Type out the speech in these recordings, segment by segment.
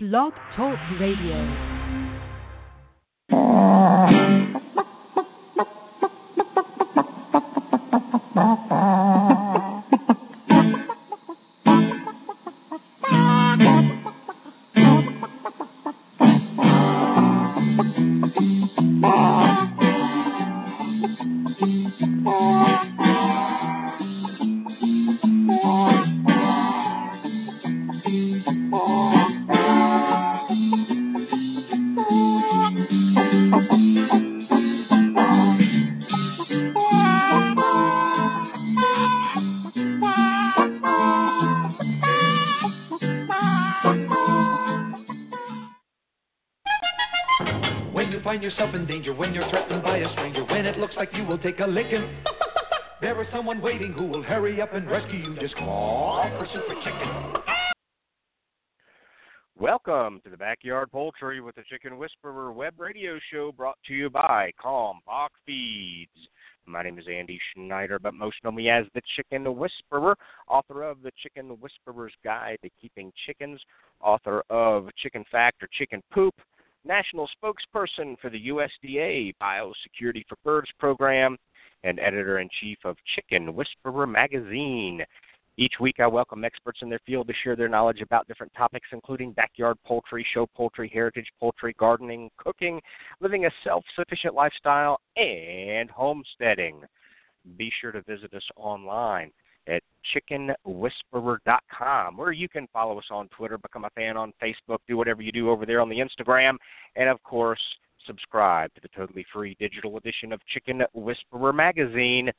Blog Talk Radio. Licking, there is someone waiting who will hurry up and rescue you. Just call for Super Chicken. Welcome to the Backyard Poultry with the Chicken Whisperer web radio show brought to you by Kalmbach Feeds. My name is Andy Schneider, but most know me as the Chicken Whisperer, author of the Chicken Whisperer's Guide to Keeping Chickens, author of Chicken Fact or Chicken Poop, national spokesperson for the USDA Biosecurity for Birds program, and editor in chief of Chicken Whisperer magazine. Each week, I welcome experts in their field to share their knowledge about different topics, including backyard poultry, show poultry, heritage poultry, gardening, cooking, living a self sufficient lifestyle, and homesteading. Be sure to visit us online at chickenwhisperer.com, where you can follow us on Twitter, become a fan on Facebook, do whatever you do over there on the Instagram, and of course, subscribe to the totally free digital edition of Chicken Whisperer magazine.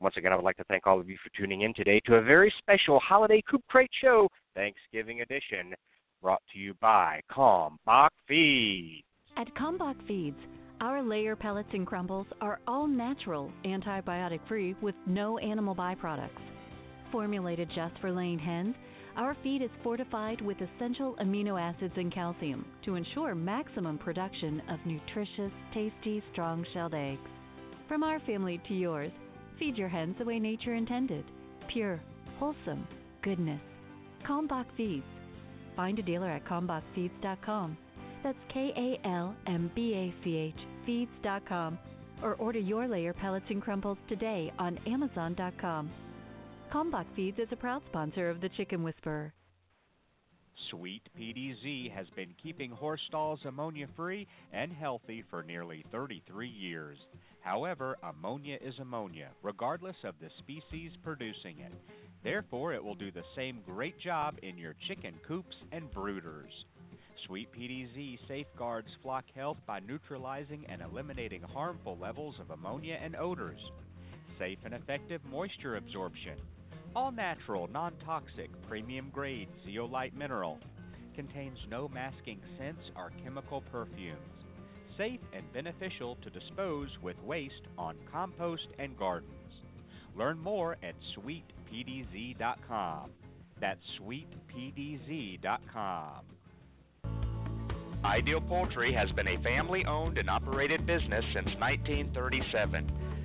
Once again, I would like to thank all of you for tuning in today to a very special holiday Coop Crate Show Thanksgiving edition brought to you by Calm Feeds. At Kalmbach Feeds, our layer pellets and crumbles are all natural, antibiotic free, with no animal byproducts. Formulated just for laying hens, our feed is fortified with essential amino acids and calcium to ensure maximum production of nutritious, tasty, strong shelled eggs. From our family to yours, feed your hens the way nature intended pure, wholesome goodness. Kalmbach Feeds. Find a dealer at kalmbachfeeds.com. That's K A L M B A C H feeds.com. Or order your layer pellets and crumbles today on Amazon.com. Kalmbach Feeds is a proud sponsor of the Chicken Whisperer. Sweet PDZ has been keeping horse stalls ammonia free and healthy for nearly 33 years. However, ammonia is ammonia, regardless of the species producing it. Therefore, it will do the same great job in your chicken coops and brooders. Sweet PDZ safeguards flock health by neutralizing and eliminating harmful levels of ammonia and odors. Safe and effective moisture absorption. All natural, non toxic, premium grade zeolite mineral. Contains no masking scents or chemical perfumes. Safe and beneficial to dispose with waste on compost and gardens. Learn more at sweetpdz.com. That's sweetpdz.com. Ideal Poultry has been a family owned and operated business since 1937.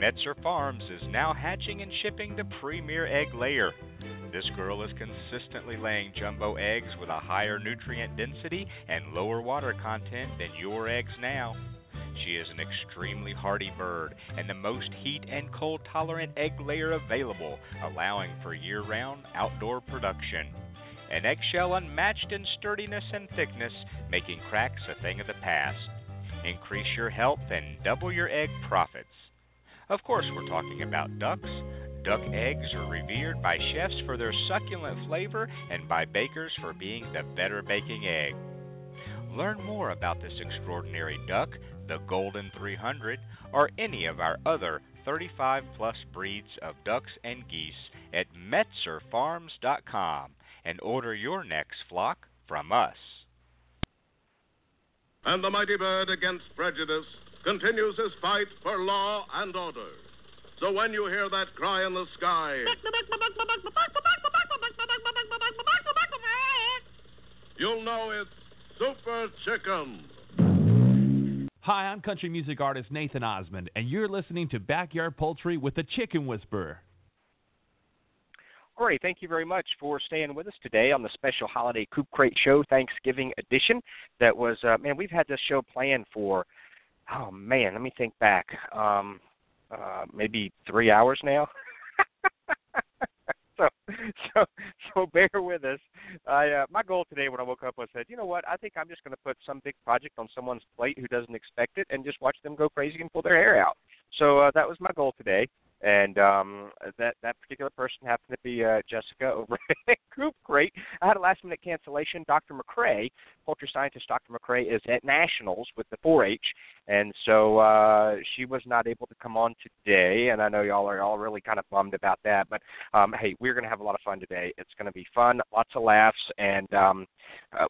Metzer Farms is now hatching and shipping the premier egg layer. This girl is consistently laying jumbo eggs with a higher nutrient density and lower water content than your eggs now. She is an extremely hardy bird and the most heat and cold tolerant egg layer available, allowing for year round outdoor production. An eggshell unmatched in sturdiness and thickness, making cracks a thing of the past. Increase your health and double your egg profits. Of course, we're talking about ducks. Duck eggs are revered by chefs for their succulent flavor and by bakers for being the better baking egg. Learn more about this extraordinary duck, the Golden 300, or any of our other 35 plus breeds of ducks and geese at metzerfarms.com and order your next flock from us. And the mighty bird against prejudice continues his fight for law and order. So when you hear that cry in the sky, you'll know it's Super Chicken. Hi, I'm country music artist Nathan Osmond, and you're listening to Backyard Poultry with the Chicken Whisperer. All right, thank you very much for staying with us today on the special holiday Coop Crate Show Thanksgiving edition. That was, uh, man, we've had this show planned for, oh man, let me think back, um, uh, maybe three hours now. so, so, so bear with us. I, uh, my goal today when I woke up was said, you know what? I think I'm just going to put some big project on someone's plate who doesn't expect it, and just watch them go crazy and pull their hair out. So uh, that was my goal today and um, that that particular person happened to be uh, Jessica over at Coop Crate. I had a last minute cancellation. Dr. McCrea, poultry scientist Dr. McCrea, is at Nationals with the 4-H, and so uh, she was not able to come on today. And I know y'all are all really kind of bummed about that, but um, hey, we're going to have a lot of fun today. It's going to be fun, lots of laughs, and um, uh,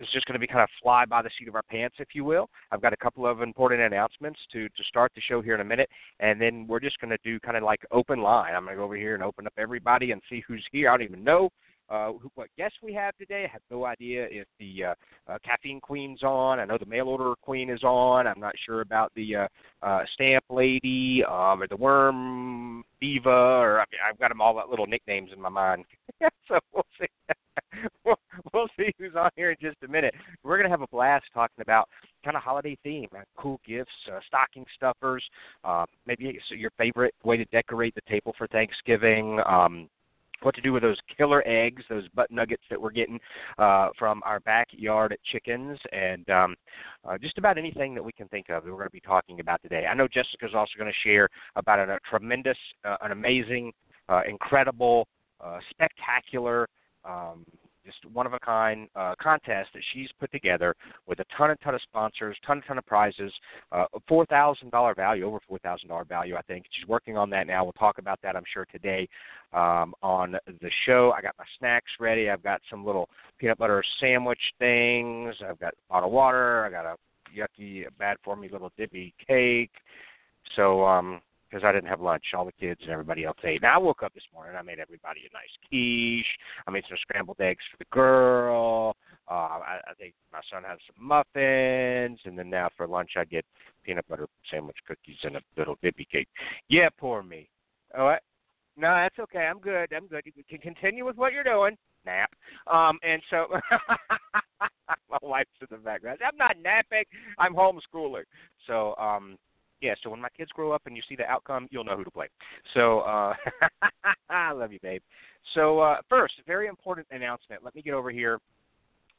it's just going to be kind of fly by the seat of our pants, if you will. I've got a couple of important announcements to to start the show here in a minute, and then we're just going to do kind of like open line. I'm going to go over here and open up everybody and see who's here. I don't even know uh, who, what guests we have today. I have no idea if the uh, uh, caffeine queen's on. I know the mail order queen is on. I'm not sure about the uh, uh, stamp lady um, or the worm diva, or I mean, I've got them all got little nicknames in my mind. so we'll see. we'll, we'll see who's on here in just a minute. We're going to have a blast talking about kind of holiday theme, uh, cool gifts, uh, stocking stuffers, uh, maybe your favorite way to decorate the table for Thanksgiving. Um, what to do with those killer eggs, those butt nuggets that we're getting uh, from our backyard chickens, and um, uh, just about anything that we can think of that we're going to be talking about today. I know Jessica's also going to share about a, a tremendous, uh, an amazing, uh, incredible, uh, spectacular um, just one of a kind uh, contest that she's put together with a ton and ton of sponsors, ton and ton of prizes, uh, four thousand dollar value, over four thousand dollar value, I think. She's working on that now. We'll talk about that, I'm sure, today um, on the show. I got my snacks ready. I've got some little peanut butter sandwich things. I've got a bottle of water. I got a yucky, bad for me little dippy cake. So um, because I didn't have lunch. All the kids and everybody else ate. Now I woke up this morning. I made everybody a nice quiche. I made some scrambled eggs for the girl. Uh, I, I think my son had some muffins, and then now for lunch I get peanut butter sandwich cookies and a little dippy cake. Yeah, poor me. Oh, I, no, that's okay. I'm good. I'm good. You can continue with what you're doing. Nap. Um, and so my wife's in the background. I'm not napping. I'm homeschooling. So um, yeah, so when my kids grow up and you see the outcome, you'll know who to blame. So uh, I love you, babe. So uh, first, very important announcement. Let me get over here.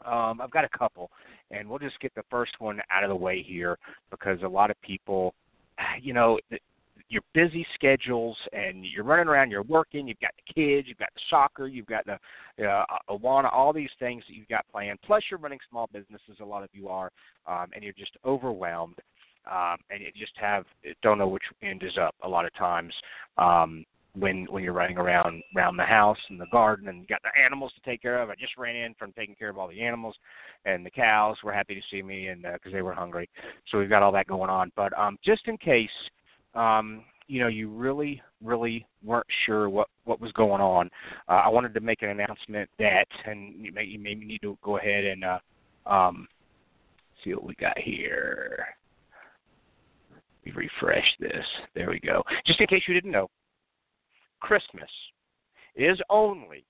Um, I've got a couple, and we'll just get the first one out of the way here because a lot of people, you know, your busy schedules and you're running around, you're working, you've got the kids, you've got the soccer, you've got the uh, Awana, all these things that you've got planned. Plus, you're running small businesses. A lot of you are, um, and you're just overwhelmed um, and you just have don't know which end is up a lot of times um, when when you're running around around the house and the garden and got the animals to take care of. I just ran in from taking care of all the animals, and the cows were happy to see me and because uh, they were hungry. So we've got all that going on. But um, just in case. Um, you know, you really, really weren't sure what what was going on. Uh, I wanted to make an announcement that, and you may you maybe need to go ahead and uh, um, see what we got here me refresh this. There we go. Just in case you didn't know, Christmas is only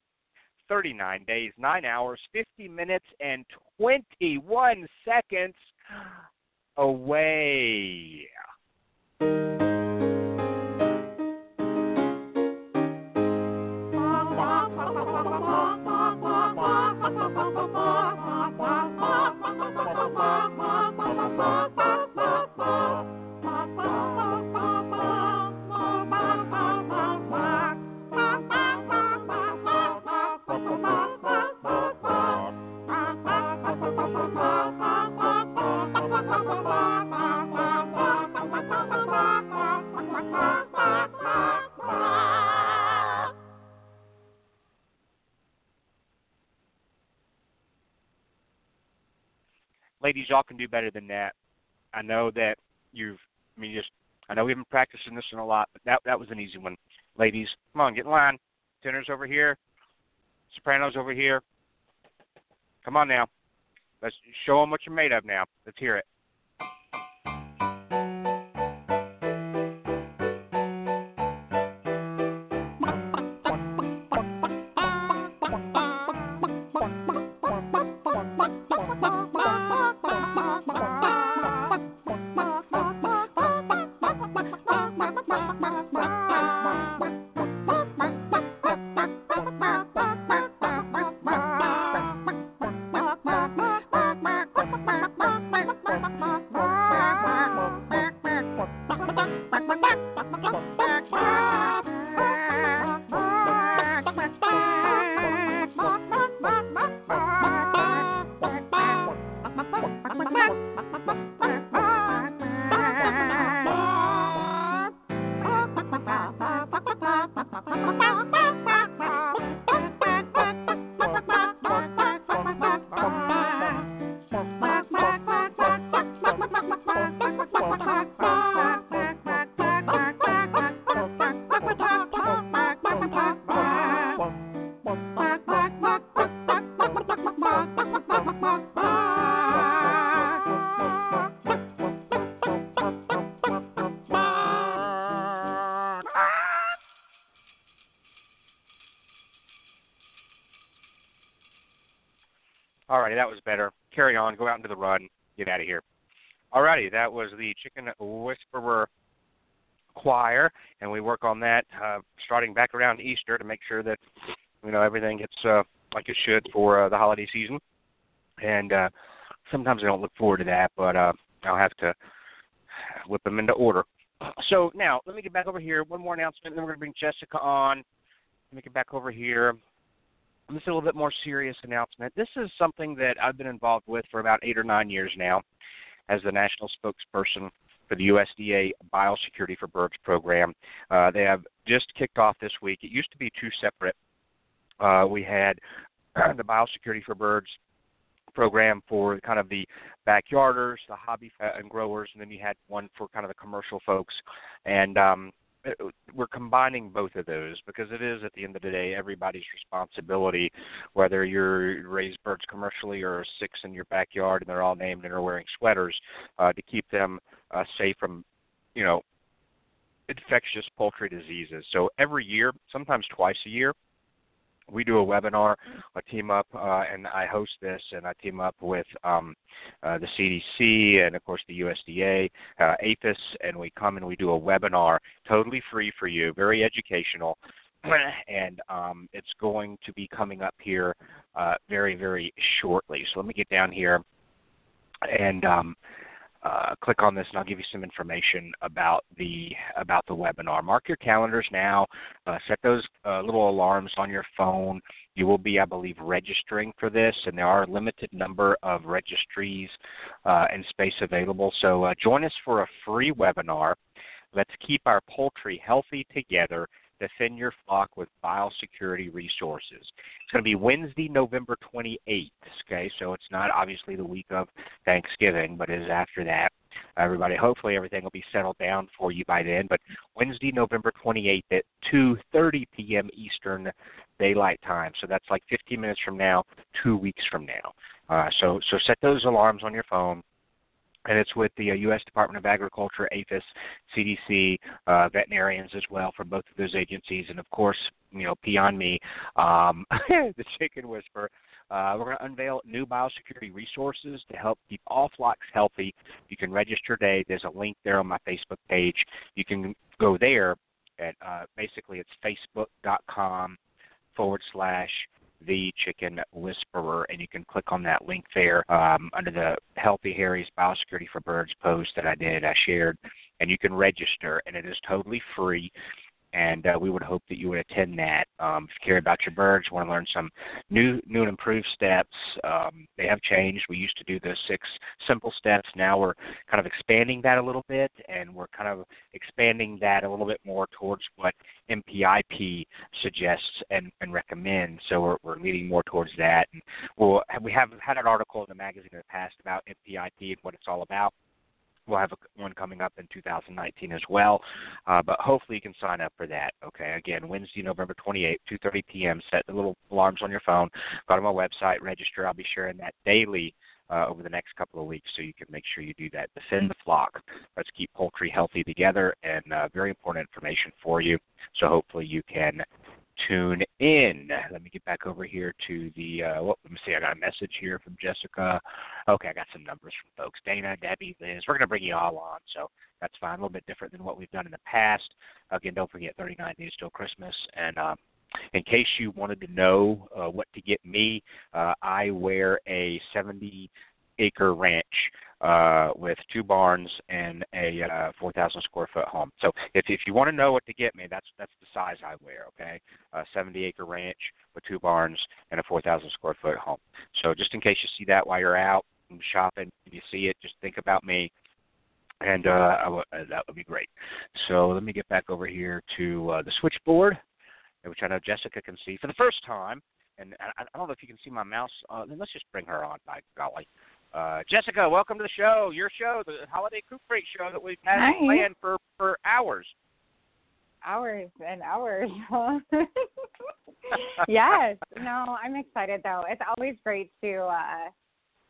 39 days, 9 hours, 50 minutes, and 21 seconds away. Can do better than that. I know that you've, I mean, just, I know we've been practicing this one a lot, but that that was an easy one. Ladies, come on, get in line. Tenors over here, sopranos over here. Come on now. Let's show them what you're made of now. Let's hear it. Carry on, go out into the run, get out of here. Alrighty, that was the Chicken Whisperer Choir, and we work on that uh, starting back around Easter to make sure that you know everything gets uh, like it should for uh, the holiday season. And uh, sometimes I don't look forward to that, but uh, I'll have to whip them into order. So now let me get back over here. One more announcement, and then we're going to bring Jessica on. Let me get back over here. This is a little bit more serious announcement. This is something that I've been involved with for about eight or nine years now as the national spokesperson for the USDA Biosecurity for Birds program. Uh, they have just kicked off this week. It used to be two separate. Uh, we had the Biosecurity for Birds program for kind of the backyarders, the hobby and growers, and then you had one for kind of the commercial folks. And um, we're combining both of those because it is at the end of the day everybody's responsibility whether you're raise birds commercially or six in your backyard and they're all named and are wearing sweaters uh, to keep them uh, safe from you know infectious poultry diseases. So every year sometimes twice a year we do a webinar, a team up, uh, and I host this, and I team up with um, uh, the CDC and of course the USDA, uh, APHIS, and we come and we do a webinar, totally free for you, very educational, and um, it's going to be coming up here uh, very very shortly. So let me get down here and. Um, uh, click on this and I'll give you some information about the about the webinar. Mark your calendars now. Uh, set those uh, little alarms on your phone. You will be, I believe, registering for this, and there are a limited number of registries uh, and space available. So uh, join us for a free webinar. Let's keep our poultry healthy together defend your flock with biosecurity resources. It's going to be Wednesday, November 28th. Okay, so it's not obviously the week of Thanksgiving, but it is after that. Everybody, hopefully everything will be settled down for you by then. But Wednesday, November 28th at 2:30 p.m. Eastern Daylight Time. So that's like 15 minutes from now, two weeks from now. Uh, so so set those alarms on your phone and it's with the uh, U.S. Department of Agriculture, APHIS, CDC, uh, veterinarians as well from both of those agencies, and of course, you know, beyond me, um, the Chicken Whisperer. Uh, we're going to unveil new biosecurity resources to help keep all flocks healthy. You can register today. There's a link there on my Facebook page. You can go there at uh, basically it's facebook.com forward slash the Chicken Whisperer, and you can click on that link there um, under the Healthy Harry's Biosecurity for Birds post that I did, I shared, and you can register, and it is totally free. And uh, we would hope that you would attend that. Um, if you care about your birds, want to learn some new, new and improved steps, um, they have changed. We used to do the six simple steps. Now we're kind of expanding that a little bit, and we're kind of expanding that a little bit more towards what NPIP suggests and, and recommends. So we're, we're leaning more towards that. And we'll, we have had an article in the magazine in the past about NPIP and what it's all about. We'll have a, one coming up in 2019 as well, uh, but hopefully you can sign up for that. Okay, again, Wednesday, November 28th, 2:30 p.m. Set the little alarms on your phone. Go to my website, register. I'll be sharing that daily uh, over the next couple of weeks, so you can make sure you do that. Defend the flock. Let's keep poultry healthy together, and uh, very important information for you. So hopefully you can tune in. Let me get back over here to the. Uh, well, let me see. I got a message here from Jessica. Okay, I got some numbers from folks. Dana, Debbie, Liz. We're gonna bring you all on, so that's fine. A little bit different than what we've done in the past. Again, don't forget 39 days till Christmas, and um, in case you wanted to know uh, what to get me, uh, I wear a 70 acre ranch uh, with two barns and a uh, 4,000 square foot home. So if if you want to know what to get me, that's that's the size I wear. Okay, a 70 acre ranch with two barns and a 4,000 square foot home. So just in case you see that while you're out shopping, if you see it, just think about me. And uh, w- uh, that would be great. So let me get back over here to uh, the switchboard, which I know Jessica can see for the first time. And I, don't know if you can see my mouse. Uh, then let's just bring her on, by golly. Uh, Jessica, welcome to the show. Your show, the Holiday Coop Crate show that we've had Hi. planned for for hours. hours and hours. yes. No, I'm excited though. It's always great to uh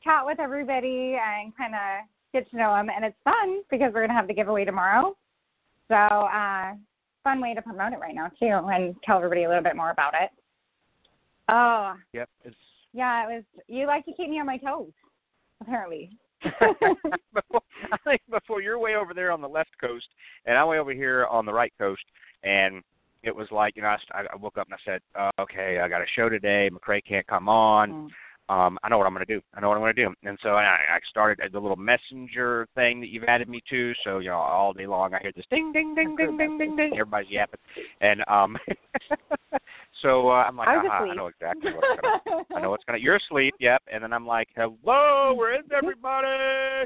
chat with everybody and kind of get to know them and it's fun because we're going to have the giveaway tomorrow. So, uh fun way to promote it right now too and tell everybody a little bit more about it. Oh, Yep. It's yeah, it was you like to keep me on my toes apparently. before, I think before you're way over there on the left coast, and I'm way over here on the right coast, and it was like you know I, I woke up and I said, uh, okay, I got a show today. McCrea can't come on. Mm. Um, I know what I'm going to do. I know what I'm going to do. And so I, I started the little messenger thing that you've added me to. So you know, all day long I hear this ding, ding, ding, ding, ding, ding, ding. Everybody's yapping, and um, so uh, I'm like, I was uh-huh, I know exactly what's going to I know what's gonna. You're asleep, yep. And then I'm like, hello, where is everybody?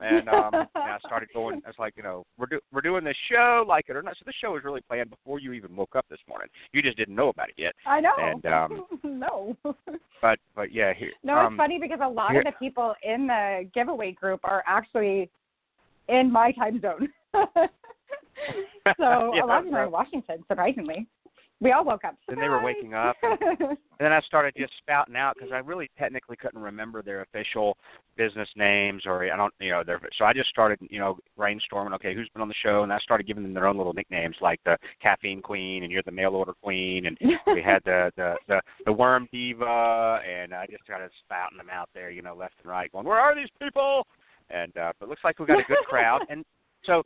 And um, and I started going. I was like, you know, we're do, we're doing this show, like it or not. So the show was really planned before you even woke up this morning. You just didn't know about it yet. I know. And um, no. but but yeah, here. No, um, it's funny because a lot here- of the people in the giveaway group are actually in my time zone. so Yeah, a lot of them are in Washington, surprisingly. We all woke up. Then they were waking up, and, and then I started just spouting out because I really technically couldn't remember their official business names or I don't, you know, their. So I just started, you know, brainstorming. Okay, who's been on the show? And I started giving them their own little nicknames, like the Caffeine Queen, and you're the Mail Order Queen, and we had the the the, the Worm Diva, and I just started spouting them out there, you know, left and right, going, where are these people? And uh, but it looks like we've got a good crowd. And so,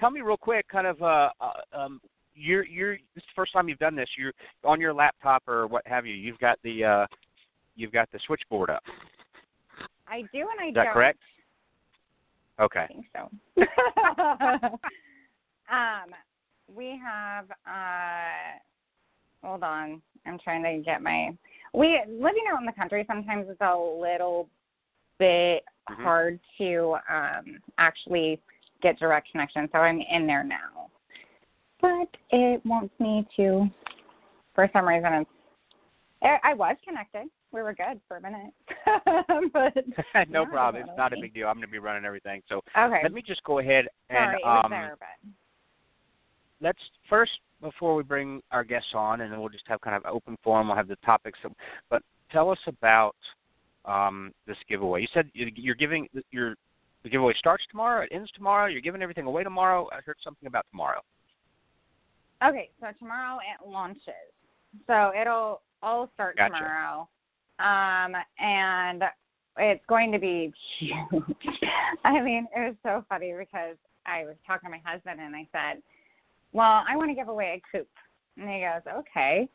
tell me real quick, kind of, uh, uh, um, you're you're this is the first time you've done this. You're on your laptop or what have you. You've got the uh, you've got the switchboard up. I do and I Is that don't. correct? Okay. I think so. um, we have. uh Hold on, I'm trying to get my. We living out in the country sometimes it's a little bit Mhm. hard to um actually get direct connection. So I'm in there now, but it wants me to. For some reason, it's. I I was connected. We were good for a minute, but no problem. It's not a big deal. I'm going to be running everything. So okay. let me just go ahead and Sorry, um, there, but. let's first before we bring our guests on, and then we'll just have kind of open forum. We'll have the topics. But tell us about um, this giveaway. You said you- you're giving your the giveaway starts tomorrow. It ends tomorrow. You're giving everything away tomorrow. I heard something about tomorrow. Okay, so tomorrow it launches. So it'll all start Gotcha. tomorrow. Um and it's going to be huge. I mean, it was so funny because I was talking to my husband and I said, Well, I want to give away a coop. And he goes, Okay.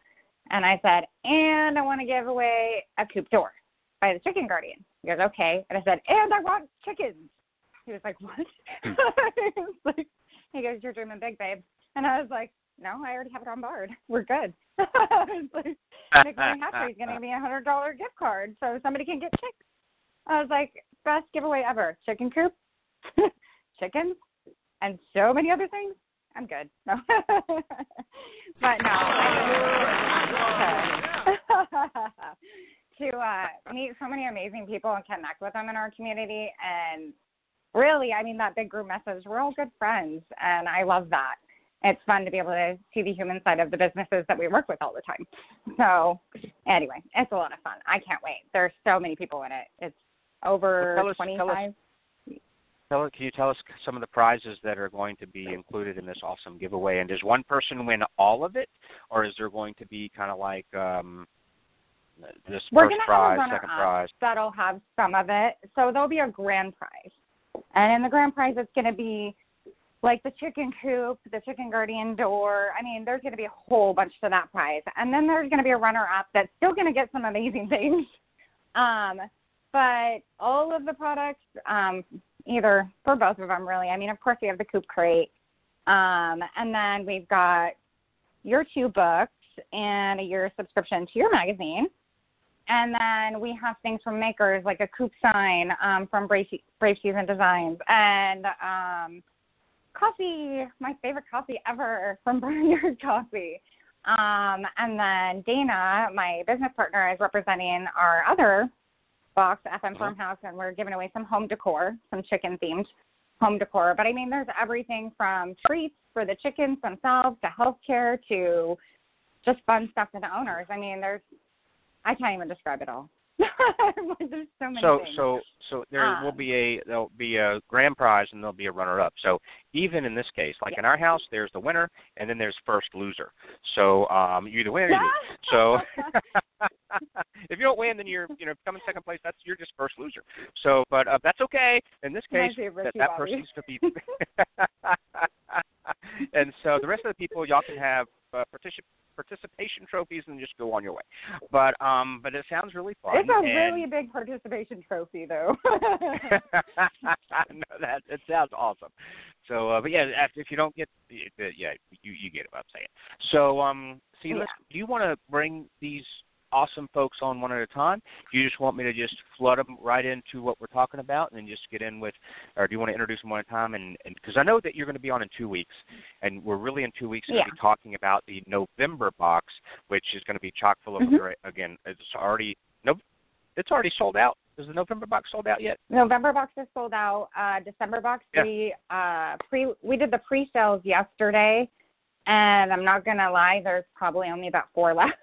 And I said, And I want to give away a coop door by the chicken guardian. He goes, Okay. And I said, And I want chickens. He was like, What? I was like, he goes, You're dreaming big, babe. And I was like, No, I already have it on board. We're good. Like, McMurray Hatchery is going to give me a hundred dollar gift card so somebody can get chicks. I was like, best giveaway ever. Chicken coop, chickens, and so many other things. I'm good. No. but no, to uh, meet so many amazing people and connect with them in our community. And really, I mean, that big group message, we're all good friends. And I love that. It's fun to be able to see the human side of the businesses that we work with all the time. So, anyway, it's a lot of fun. I can't wait. There's so many people in it. It's over well, us, 25. Tell us, tell, can you tell us some of the prizes that are going to be included in this awesome giveaway? And does one person win all of it, or is there going to be kind of like um, this We're first prize, second prize? that'll have some of it. So there'll be a grand prize, and in the grand prize, it's going to be like the chicken coop, the chicken guardian door. I mean, there's going to be a whole bunch to that prize, and then there's going to be a runner-up that's still going to get some amazing things. Um, but all of the products, um, either for both of them, really. I mean, of course, we have the coop crate, um, and then we've got your two books and year subscription to your magazine. And then we have things from makers like a coop sign um, from Brave, Brave Season Designs and um, coffee, my favorite coffee ever from Barnyard Coffee. Um, and then Dana, my business partner, is representing our other box, FM Farmhouse, and we're giving away some home decor, some chicken themed home decor. But I mean, there's everything from treats for the chickens themselves to healthcare to just fun stuff for the owners. I mean, there's I can't even describe it all. there's so many So things. so so there will Um, be a there'll be a grand prize and there'll be a runner up. So even in this case, like in our house, there's the winner and then there's first loser. So um you either win or you lose. So if you don't win, then you're you know come in second place. That's you're just first loser. So but uh, that's okay. In this case, Reminds me of that, that person's to be. and so the rest of the people, y'all can have uh, particip- participation trophies and just go on your way. But um, but it sounds really fun. it's a and really big participation trophy, though. no, that it sounds awesome. So, uh, but yeah, if, if you don't get, the, yeah, you you get what I'm saying. So, um, see, Yeah. do you want to bring these awesome folks on one at a time? Do you just want me to just flood them right into what we're talking about, and then just get in with, or do you want to introduce them one at a time? And because I know that you're going to be on in two weeks, and we're really in two weeks going to Yeah. be talking about the November box, which is going to be chock full of Mhm. great- again. It's already no, it's already sold out. Is the November box sold out yet? November box is sold out. Uh, December box Yeah. we uh pre we did the pre sales yesterday, and I'm not gonna lie, there's probably only about four left.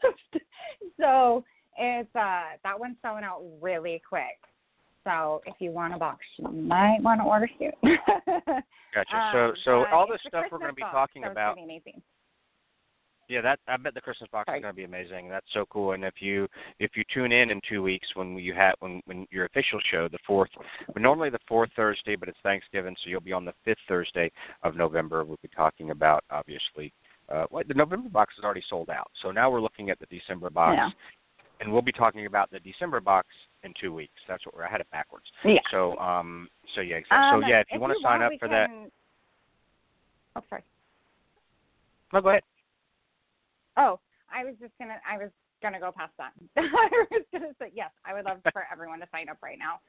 so it's uh that one's selling out really quick. So if you want a box, you might want to order soon. Gotcha. so Um, so but all the stuff we're going to be talking so about. Gonna be amazing. Yeah, that I bet the Christmas box Sorry. is going to be amazing. That's so cool. And if you if you tune in in two weeks when you have when when your official show, the fourth, but normally the fourth Thursday, but it's Thanksgiving, so you'll be on the fifth Thursday of November. We'll be talking about obviously. Uh, what the November box is already sold out, so now we're looking at the December box, Yeah. and we'll be talking about the December box in two weeks. That's what we're I had it backwards. Yeah. So um so yeah exactly. Um, so yeah, if you want to sign up for that, Oh, sorry. no, go ahead. Oh, I was just gonna. I was gonna go past that. I was gonna say yes. I would love for everyone to sign up right now.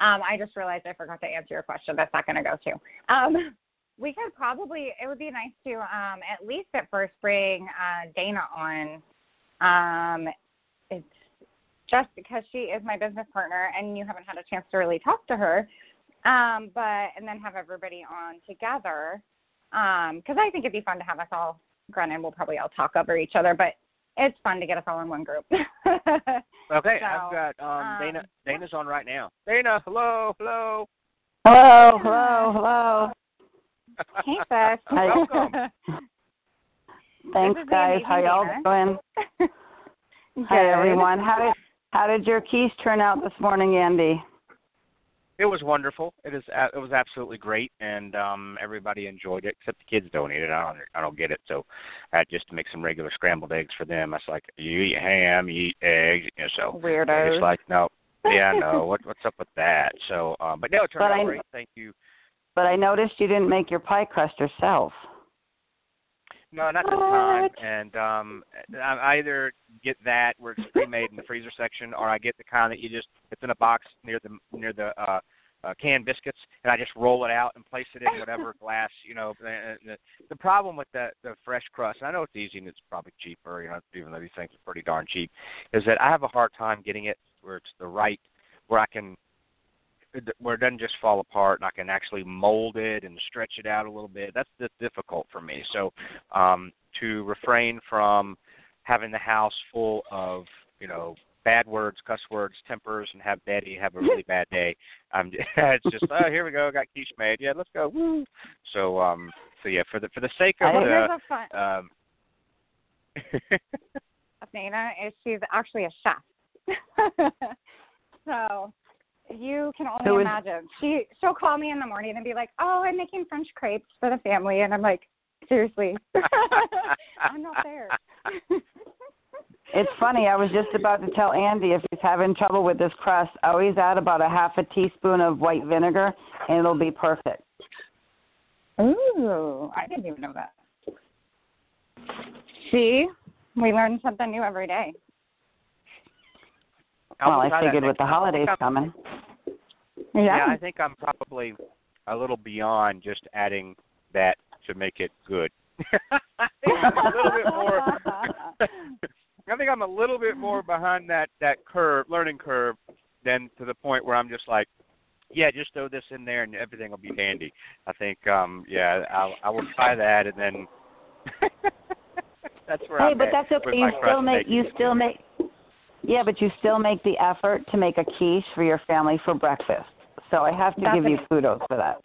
Um, I just realized I forgot to answer your question. That's not gonna go to. Um, we could probably. It would be nice to um, at least at first bring uh, Dana on. Um, it's just because she is my business partner, and you haven't had a chance to really talk to her. Um, but and then have everybody on together. Because I think it'd be fun to have us all granted we'll probably all talk over each other, but it's fun to get us all in one group. Okay, So, I've got um, um, Dana. Dana's on right now. Dana, hello, hello. Hello, hello, hello. hey, Sis. Welcome. Thanks, guys. How y'all doing? Hi, everyone. How did how did your keys turn out this morning, Andy? It was wonderful. It is. a- It was absolutely great, and um, everybody enjoyed it. Except the kids don't eat it. I don't. I don't get it. So, I had just to make some regular scrambled eggs for them. I was like, you eat ham, you eat eggs. You know, so they're Weirdos. like, no. Yeah, no. What, what's up with that? So, um, but no, it turned But out I- great. Thank you. But I noticed you didn't make your pie crust yourself. No, not this time. And um I either get that where it's pre-made in the freezer section, or I get the kind that you just it's in a box near the near the uh uh, canned biscuits, and I just roll it out and place it in whatever glass, you know. The, the, the problem with the the fresh crust, and I know it's easy and it's probably cheaper, you know, even though these things are pretty darn cheap, is that I have a hard time getting it where it's the right, where I can where it doesn't just fall apart and I can actually mold it and stretch it out a little bit. That's that's difficult for me. So um to refrain from having the house full of, you know, bad words, cuss words, tempers, and have Daddy have a really bad day. Um, it's just oh here we go, got quiche made. Yeah, let's go. Woo. So um, so yeah, for the for the sake of the a fun. um, Nana is she's actually a chef. so you can only is- imagine. She she'll call me in the morning and be like, "Oh, I'm making French crepes for the family," and I'm like, "Seriously, I'm not there." It's funny. I was just about to tell Andy if he's having trouble with this crust, always add about a half a teaspoon of white vinegar, and it'll be perfect. Ooh, I didn't even know that. See, we learn something new every day. Well, I'll I try that figured with the holidays I'm- coming. Yeah, I think I'm probably a little beyond just adding that to make it good. I think I'm a little bit more. I think I'm a little bit more behind that that curve, learning curve, than to the point where I'm just like, yeah, just throw this in there and everything will be handy. I think, um, yeah, I'll, I will try that and then. that's where Hey, I'm but at that's okay. You still make you still make Yeah, but you still make the effort to make a quiche for your family for breakfast. So I have to That's give you amazing. kudos for that.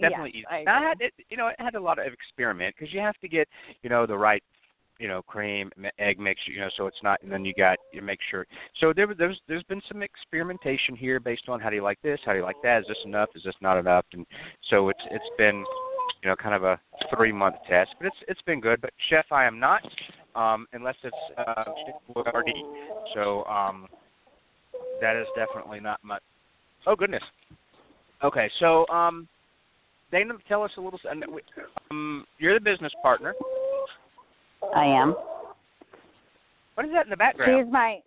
definitely Yes, easy. I I had it, you know, it had a lot of experiment because you have to get, you know, the right, you know, cream, egg mixture, you know, so it's not, and then you got you make sure. So there, was- there's there's been some experimentation here based on how do you like this, how do you like that, is this enough, is this not enough, and so it's it's been, you know, kind of a three month test, but it's it's been good. But chef, I am not, um, unless it's uh, RD. So um, that is definitely not much. Oh goodness. Okay, so um, Dana, tell us a little. and Um, you're the business partner. I am. What is that in the background? She's my.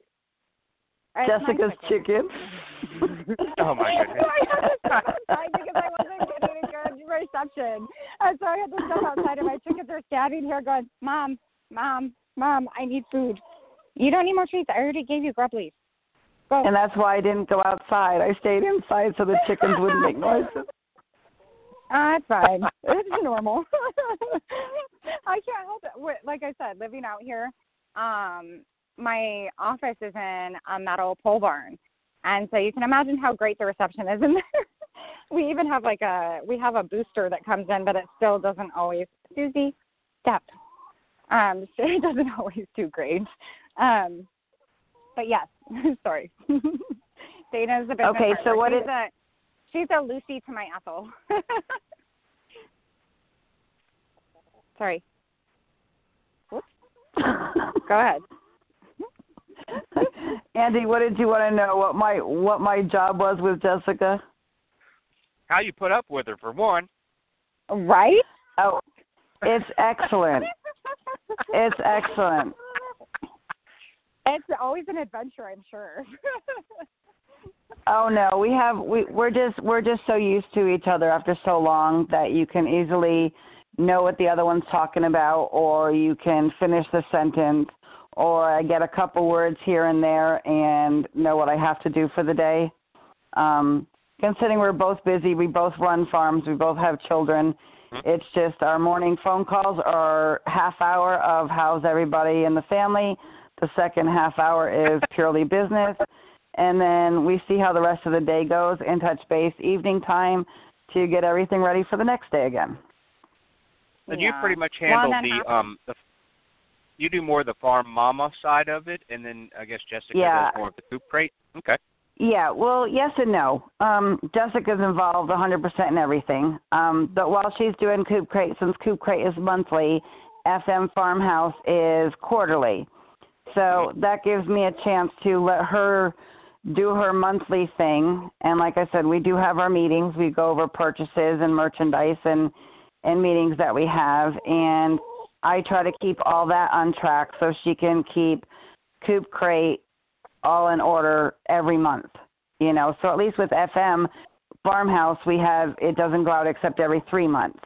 it's my Jessica's chicken. Oh my goodness. outside because I wasn't getting a good reception. And so I had to step outside and my chickens are standing here going, Mom, Mom, Mom, I need food. You don't need more treats. I already gave you grub leaf. Go. And that's why I didn't go outside. I stayed inside so the chickens wouldn't make noises. It's fine. it's normal. I can't help it. Like I said, living out here, um, my office is in a metal pole barn, and so you can imagine how great the reception is in there. we even have like a we have a booster that comes in, but it still doesn't always. Susie, step. Um, so it doesn't always do great. Um, but yes, sorry. Dana's a business Okay, so partner. what she's is- a she's a Lucy to my Ethel. Sorry. Whoops. Go ahead. Andy, what did you want to know? What my what my job was with Jessica? How you put up with her for one? Right? Oh, it's excellent. It's excellent. It's always an adventure, I'm sure. Oh no, we have we we're just we're just so used to each other after so long that you can easily know what the other one's talking about or you can finish the sentence or I get a couple words here and there and know what I have to do for the day. Um considering we're both busy, we both run farms, we both have children. It's just our morning phone calls are half hour of how's everybody in the family. The second half hour is purely business and then we see how the rest of the day goes and touch base evening time to get everything ready for the next day again. And you pretty much handle that the happens. um the. You do more of the farm mama side of it, and then I guess Jessica Yeah. does more of the coop crate. Okay. Yeah, well, yes and no. Um, Jessica's involved 100% in everything. Um, but while she's doing Coop Crate, since Coop Crate is monthly, FM Farmhouse is quarterly. So that gives me a chance to let her do her monthly thing. And like I said, we do have our meetings. We go over purchases and merchandise and and meetings that we have. And I try to keep all that on track so she can keep Coop Crate all in order every month. You know, so at least with FM, farmhouse we have it doesn't go out except every three months.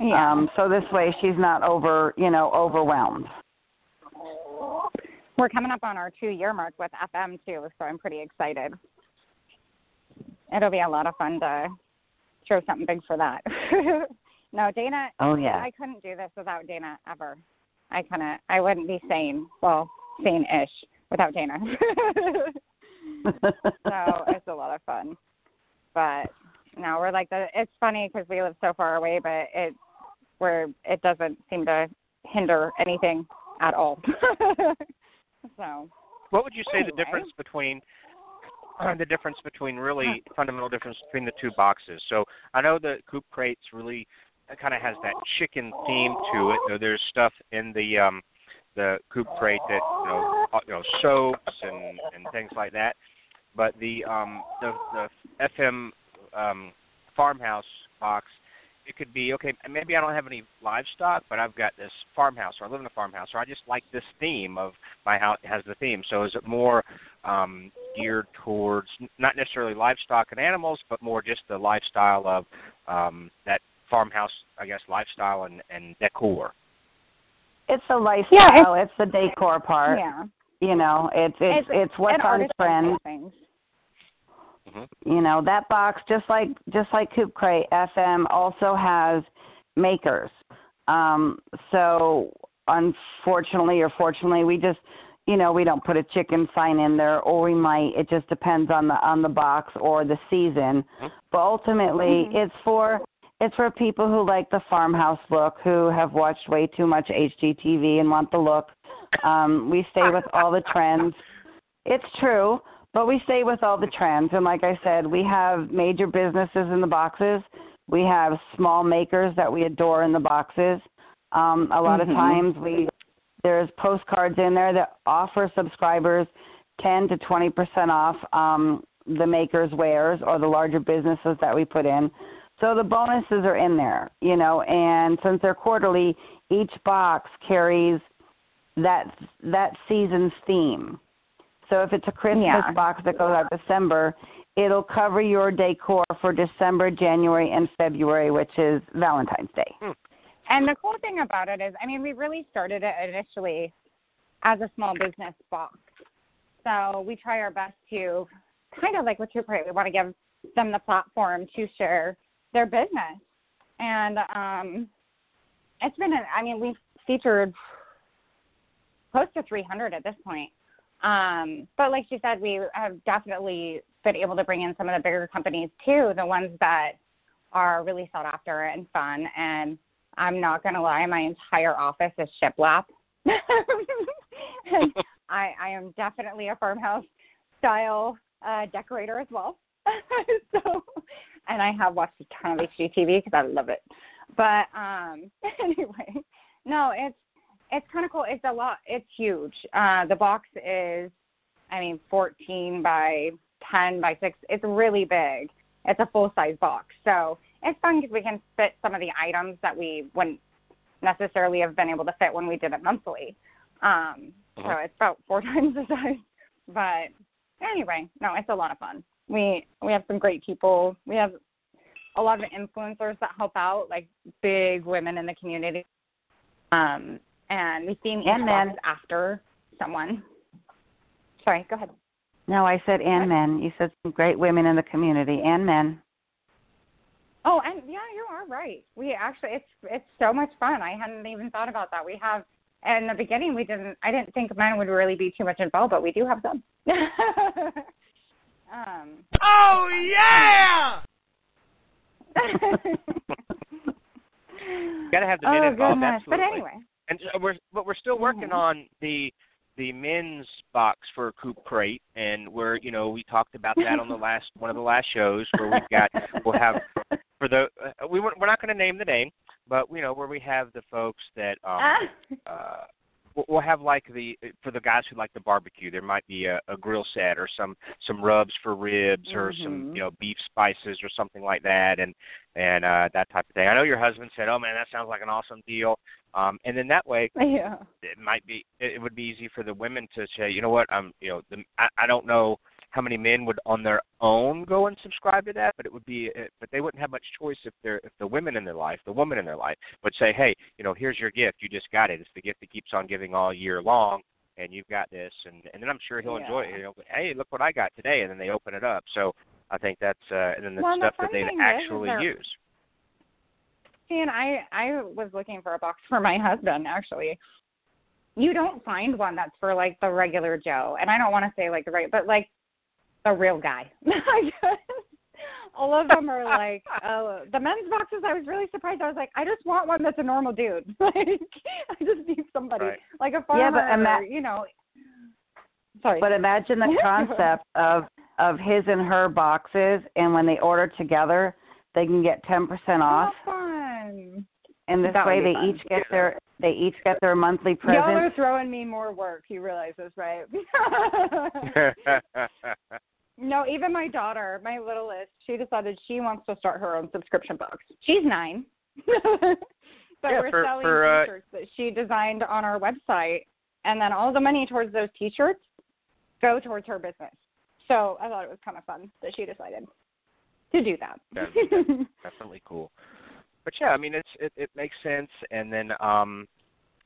Yeah. Um, so this way she's not over, you know, overwhelmed. We're coming up on our two year mark with FM too, so I'm pretty excited. It'll be a lot of fun to throw something big for that. no, Dana. Oh, yeah. I couldn't do this without Dana ever. I couldn't. I wouldn't be sane. Well, sane-ish without Dana. so it's a lot of fun. But no, we're like the. It's funny because we live so far away, but it where it doesn't seem to hinder anything at all. so. What would you say the difference between uh, the difference between really fundamental difference between the two boxes? So I know the Coop Crates really kind of has that chicken theme to it. Though There's stuff in the um, the Coop Crate that you know uh, you know soaps and and things like that. But the um, the the FM um, farmhouse box it could be okay. Maybe I don't have any livestock, but I've got this farmhouse, or I live in a farmhouse, or I just like this theme of my house has the theme. So is it more um, geared towards not necessarily livestock and animals, but more just the lifestyle of um, that farmhouse, I guess, lifestyle and, and decor? It's the lifestyle, Yeah, it's, the decor part. Yeah. You know, it's it's it's, what's on trend. Things. Mm-hmm. You know, that box just like just like Coop Crate FM also has makers. Um so unfortunately or fortunately we just you know, we don't put a chicken sign in there or we might it just depends on the on the box or the season. Mm-hmm. But ultimately mm-hmm. it's for it's for people who like the farmhouse look, who have watched way too much HGTV and want the look. Um, we stay with all the trends. It's true, but we stay with all the trends. And like I said, we have major businesses in the boxes. We have small makers that we adore in the boxes. Um, a lot Mhm. of times we there's postcards in there that offer subscribers 10 to 20 percent off um, the makers' wares or the larger businesses that we put in. So the bonuses are in there, you know, and since they're quarterly, each box carries that that season's theme. So if it's a Christmas Yeah. box that goes out December, it'll cover your decor for December, January, and February, which is Valentine's Day. Hmm. And the cool thing about it is, I mean, we really started it initially as a small business box. So we try our best to kind of like with True Crate, we want to give them the platform to share their business. And um it's been an, I mean, we've featured close to 300 at this point. Um, but like she said, we have definitely been able to bring in some of the bigger companies too, the ones that are really sought after and fun. And I'm not gonna lie, my entire office is shiplap. I, I am definitely a farmhouse style uh, decorator as well. so, and I have watched a ton of HGTV because I love it. But um, anyway, no, it's it's kind of cool. It's a lot. It's huge. Uh, the box is, I mean, 14 by 10 by 6. It's really big. It's a full size box. So it's fun because we can fit some of the items that we wouldn't necessarily have been able to fit when we did it monthly. Um, So it's about four times the size. But anyway, no, it's a lot of fun. We we have some great people. We have a lot of influencers that help out, like big women in the community. Um, and we theme each And men. after someone. Sorry, go ahead. No, I said and men. You said some great women in the community and men. Oh, and yeah, you are right. We actually, it's it's so much fun. I hadn't even thought about that. We have in the beginning, we didn't. I didn't think men would really be too much involved, but we do have some. um, Oh yeah! Got to have the men oh involved. goodness! But anyway, And so we're but we're still working Mhm. on the the men's box for Coop Crate, and we're you know we talked about that on the last one of the last shows where we've got we'll have for the uh, we we're we're not going to name the name, but you know where we have the folks that um uh we'll- have like the for the guys who like the barbecue there might be a, a grill set or some some rubs for ribs or some Mhm. you know beef spices or something like that and and uh that type of thing i know your husband said oh man that sounds like an awesome deal um and then that way yeah. it might be it it would be easy for the women to say you know what i'm you know the, I, I don't know how many men would on their own go and subscribe to that, but it would be, uh, but they wouldn't have much choice if they're if the women in their life, the woman in their life, would say, hey, you know, here's your gift, you just got it. It's the gift that keeps on giving all year long, and you've got this, and and then I'm sure he'll Yeah. enjoy it. He'll go, hey, look what I got today, and then they open it up. So I think that's uh, and then the Well, and the stuff that they is, is actually they're- use. See, and I I was looking for a box for my husband actually. You don't find one that's for like the regular Joe, and I don't want to say like the right, but like the real guy. All of them are like uh, the men's boxes. I was really surprised. I was like, I just want one that's a normal dude. like I just need somebody Right. like a farmer, Yeah, but ima- or, you know. Sorry. But imagine the concept of of his and her boxes, and when they order together, they can get ten percent off. How fun. And this That way, they fun. each get their they each get their monthly Y'all are throwing me more work. He realizes, right? No, even my daughter, my littlest, she decided she wants to start her own subscription box. She's nine. but Yeah, we're for- selling for, uh, t-shirts that she designed on our website, and then all the money towards those t-shirts go towards her business. So I thought it was kind of fun that she decided to do that. That's definitely cool. But yeah, I mean it's it, it makes sense and then um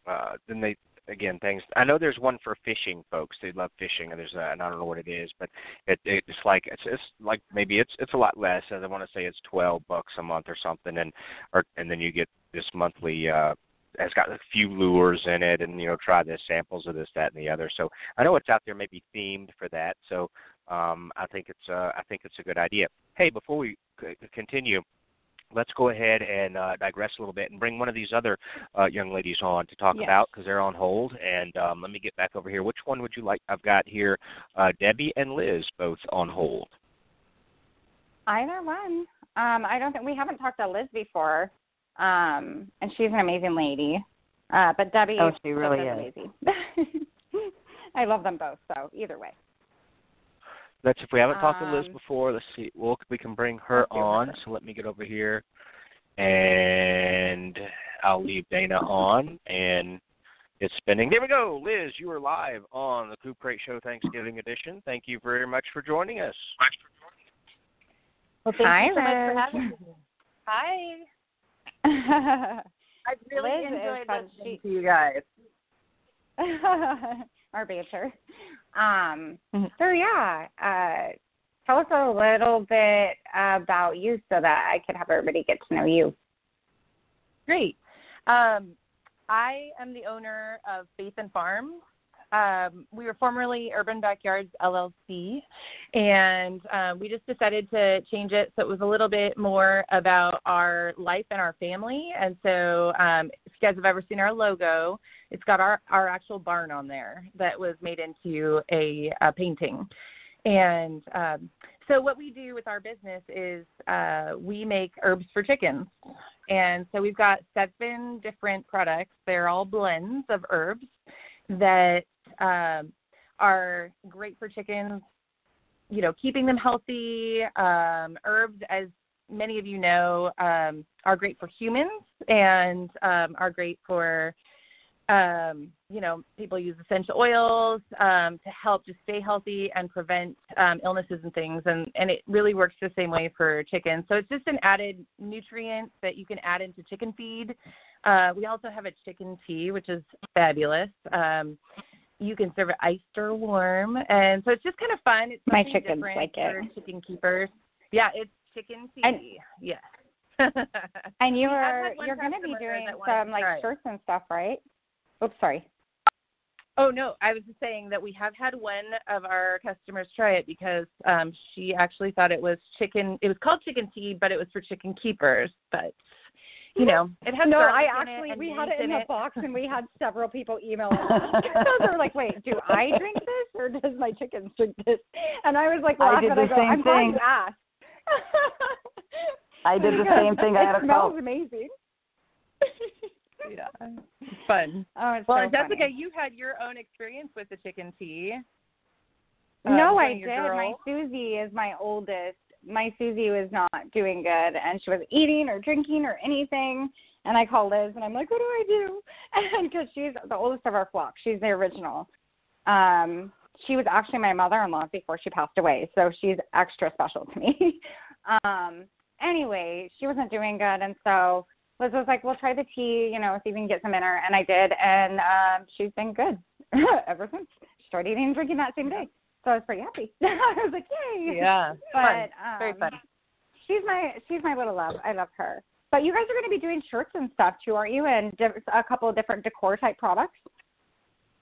uh then they again things I know there's one for fishing folks. They love fishing and there's a, and I don't know what it is, but it it's like it's it's like maybe it's it's a lot less. I want to say it's 12 bucks a month or something and or and then you get this monthly uh has got a few lures in it and you know try the samples of this that and the other. So I know it's out there maybe themed for that. So um I think it's uh I think it's a good idea. Hey, before we continue let's go ahead and uh, digress a little bit and bring one of these other uh, young ladies on to talk Yes. about because they're on hold. And um, let me get back over here. Which one would you like? I've got here uh, Debbie and Liz both on hold. Either one. Um, I don't think we haven't talked to Liz before, um, and she's an amazing lady. Uh, but Debbie, Oh, she really is. amazing. I love them both. So either way. Let's if we haven't talked to Liz Um, before, let's see. Well, we can bring her on. her. So let me get over here, and I'll leave Dana on and. It's spinning. There we go. Liz, you are live on the Coop Crate Show Thanksgiving edition. Thank you very much for joining us. Well, thank Hi, you so much for Liz. having me. Hi. I've really Liz enjoyed fun. listening to you guys. Our banter. Um, Mm-hmm. so yeah, uh, tell us a little bit about you so that I could have everybody get to know you. Great. Um, I am the owner of Faith and Farms. Um, we were formerly Urban Backyards LLC, and um, we just decided to change it so it was a little bit more about our life and our family. And so, um, if you guys have ever seen our logo, it's got our, our actual barn on there that was made into a, a painting. And um, so, what we do with our business is uh, we make herbs for chickens. And so, we've got seven different products. They're all blends of herbs that um, are great for chickens, you know, keeping them healthy. Um, herbs, as many of you know, um, are great for humans and um, are great for um, you know, people use essential oils um, to help just stay healthy and prevent um, illnesses and things. And, and it really works the same way for chickens. So it's just an added nutrient that you can add into chicken feed. Uh, we also have a chicken tea, which is fabulous. Um, you can serve it iced or warm. And so it's just kind of fun. It's My chickens like it. chicken keepers. Yeah, it's chicken tea. And- yes. And you are you're going to be doing some like try shirts and stuff, right? Oops, sorry. Oh no, I was just saying that we have had one of our customers try it because um she actually thought it was chicken. It was called chicken tea, but it was for chicken keepers. But you know, it has no, I actually we had it in in the box and we had several people email us. they were like, "Wait, do I drink this or does my chickens drink this?" And I was like, I did the go, same I'm glad thing. asked. I did the same thing. I it had a smells call. amazing. yeah, it's fun. Oh, it's well, so and Jessica, funny. you had your own experience with the chicken tea. No, um, I did. your My. Susie is my oldest. My Susie was not doing good, and she wasn't eating or drinking or anything. And I call Liz, and I'm like, "What do I do?" And because she's the oldest of our flock, she's the original. Um, she was actually my mother-in-law before she passed away, so she's extra special to me. um, anyway, she wasn't doing good, and so Liz was like, "We'll try the tea, you know, see if we can get some in her." And I did, and um, she's been good ever since. She started eating and drinking that same day, so I was pretty happy. I was like, "Yay!" Yeah, but fun. um, very fun. she's my she's my little love. I love her. But you guys are going to be doing shirts and stuff too, aren't you? And a couple of different decor type products.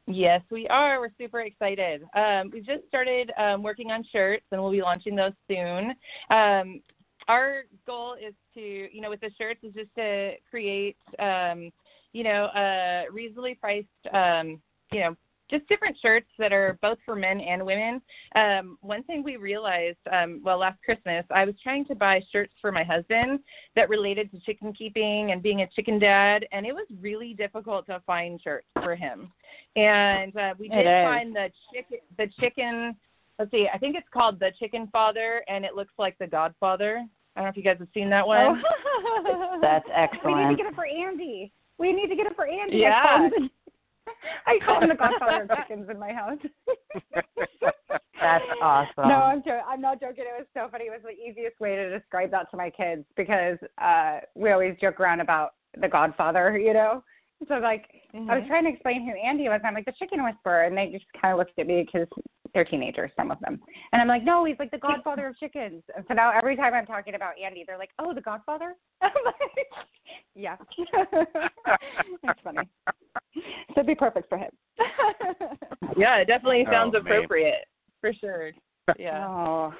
Yes, we are. We're super excited. Um, we just started um, working on shirts, and we'll be launching those soon. Um, our goal is to, you know, with the shirts, is just to create, um, you know, a reasonably priced, um, you know, just different shirts that are both for men and women. Um, one thing we realized, um, well, last Christmas, I was trying to buy shirts for my husband that related to chicken keeping and being a chicken dad, and it was really difficult to find shirts for him. And uh, we did find the chicken, the chicken. Let's see, I think it's called the Chicken Father, and it looks like the Godfather. I don't know if you guys have seen that one. Oh. That's excellent. we need to get it for Andy. We need to get it for Andy. Yeah. I call him the, I call him the godfather of chickens in my house. That's awesome. No, I'm jo- I'm not joking. It was so funny. It was the easiest way to describe that to my kids because uh we always joke around about the Godfather, you know. So like I was Mhm. trying to explain who Andy was. I'm like the Chicken Whisperer, and they just kind of looked at me because they're teenagers, some of them. And I'm like, no, he's like the Godfather of chickens. And so now every time I'm talking about Andy, they're like, oh, the Godfather. I'm like, yeah, it's funny. So it'd be perfect for him. Yeah, it definitely Oh, sounds man. appropriate for sure. Yeah. Oh.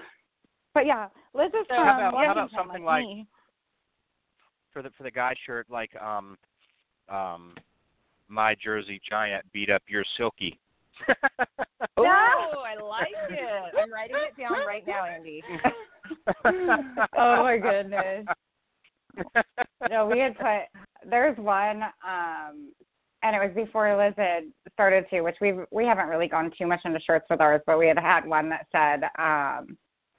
But yeah, Liz is So from how about- how about something like- me. for the for the guy shirt like um um my Jersey Giant beat up your Silkie. Oh, I like it. I'm writing it down right now, Andy. oh my goodness. No, we had put there's one, um and it was before Liz had started to, which we we haven't really gone too much into shirts with ours, but we had had one that said, um,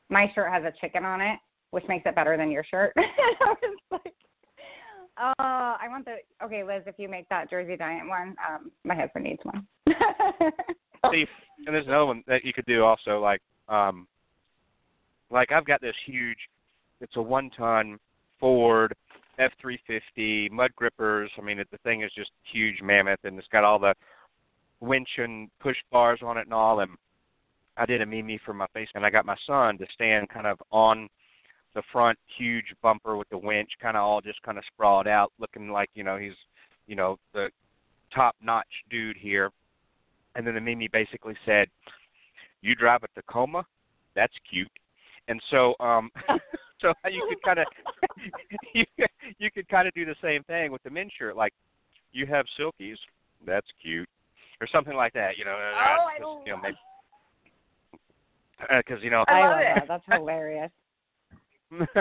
my shirt has a chicken on it, which makes it better than your shirt. I was like, uh, I want the okay, Liz, if you make that Jersey Giant one, um, my husband needs one. See, and there's another one that you could do also, like um, like I've got this huge. It's a one-ton Ford F350 mud grippers. I mean, it, the thing is just huge, mammoth, and it's got all the winch and push bars on it and all. And I did a mimi for my face, and I got my son to stand kind of on the front huge bumper with the winch, kind of all just kind of sprawled out, looking like you know he's you know the top-notch dude here and then the Mimi basically said, "You drive a Tacoma? That's cute." And so, um, so you could kind of you could- you could kind of do the same thing with the men's shirt, like, "You have silkies? That's cute," or something like that. You know, Oh, uh, I just, you know, love- maybe because uh, you know. I love love it. that. That's hilarious.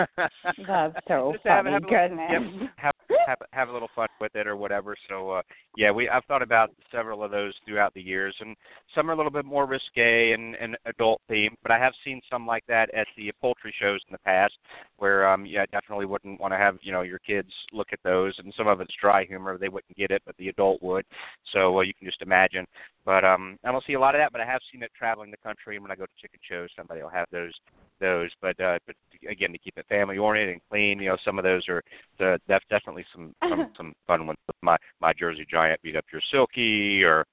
That's so Just have, funny. have a, Goodness. Yep, have, have have a little fun with it or whatever. So uh yeah, we I've thought about several of those throughout the years, and some are a little bit more risque and, and adult themed. But I have seen some like that at the poultry shows in the past, where um yeah, definitely wouldn't want to have you know your kids look at those, and some of it's dry humor. They wouldn't get it, but the adult would. So uh, you can just imagine. But um I don't see a lot of that, but I have seen it traveling the country, and when I go to chicken shows, somebody will have those those. But uh, but again, to keep it family oriented and clean, you know, some of those are the that's definitely some some, some fun ones. My my Jersey Giant beat up your Silkie, or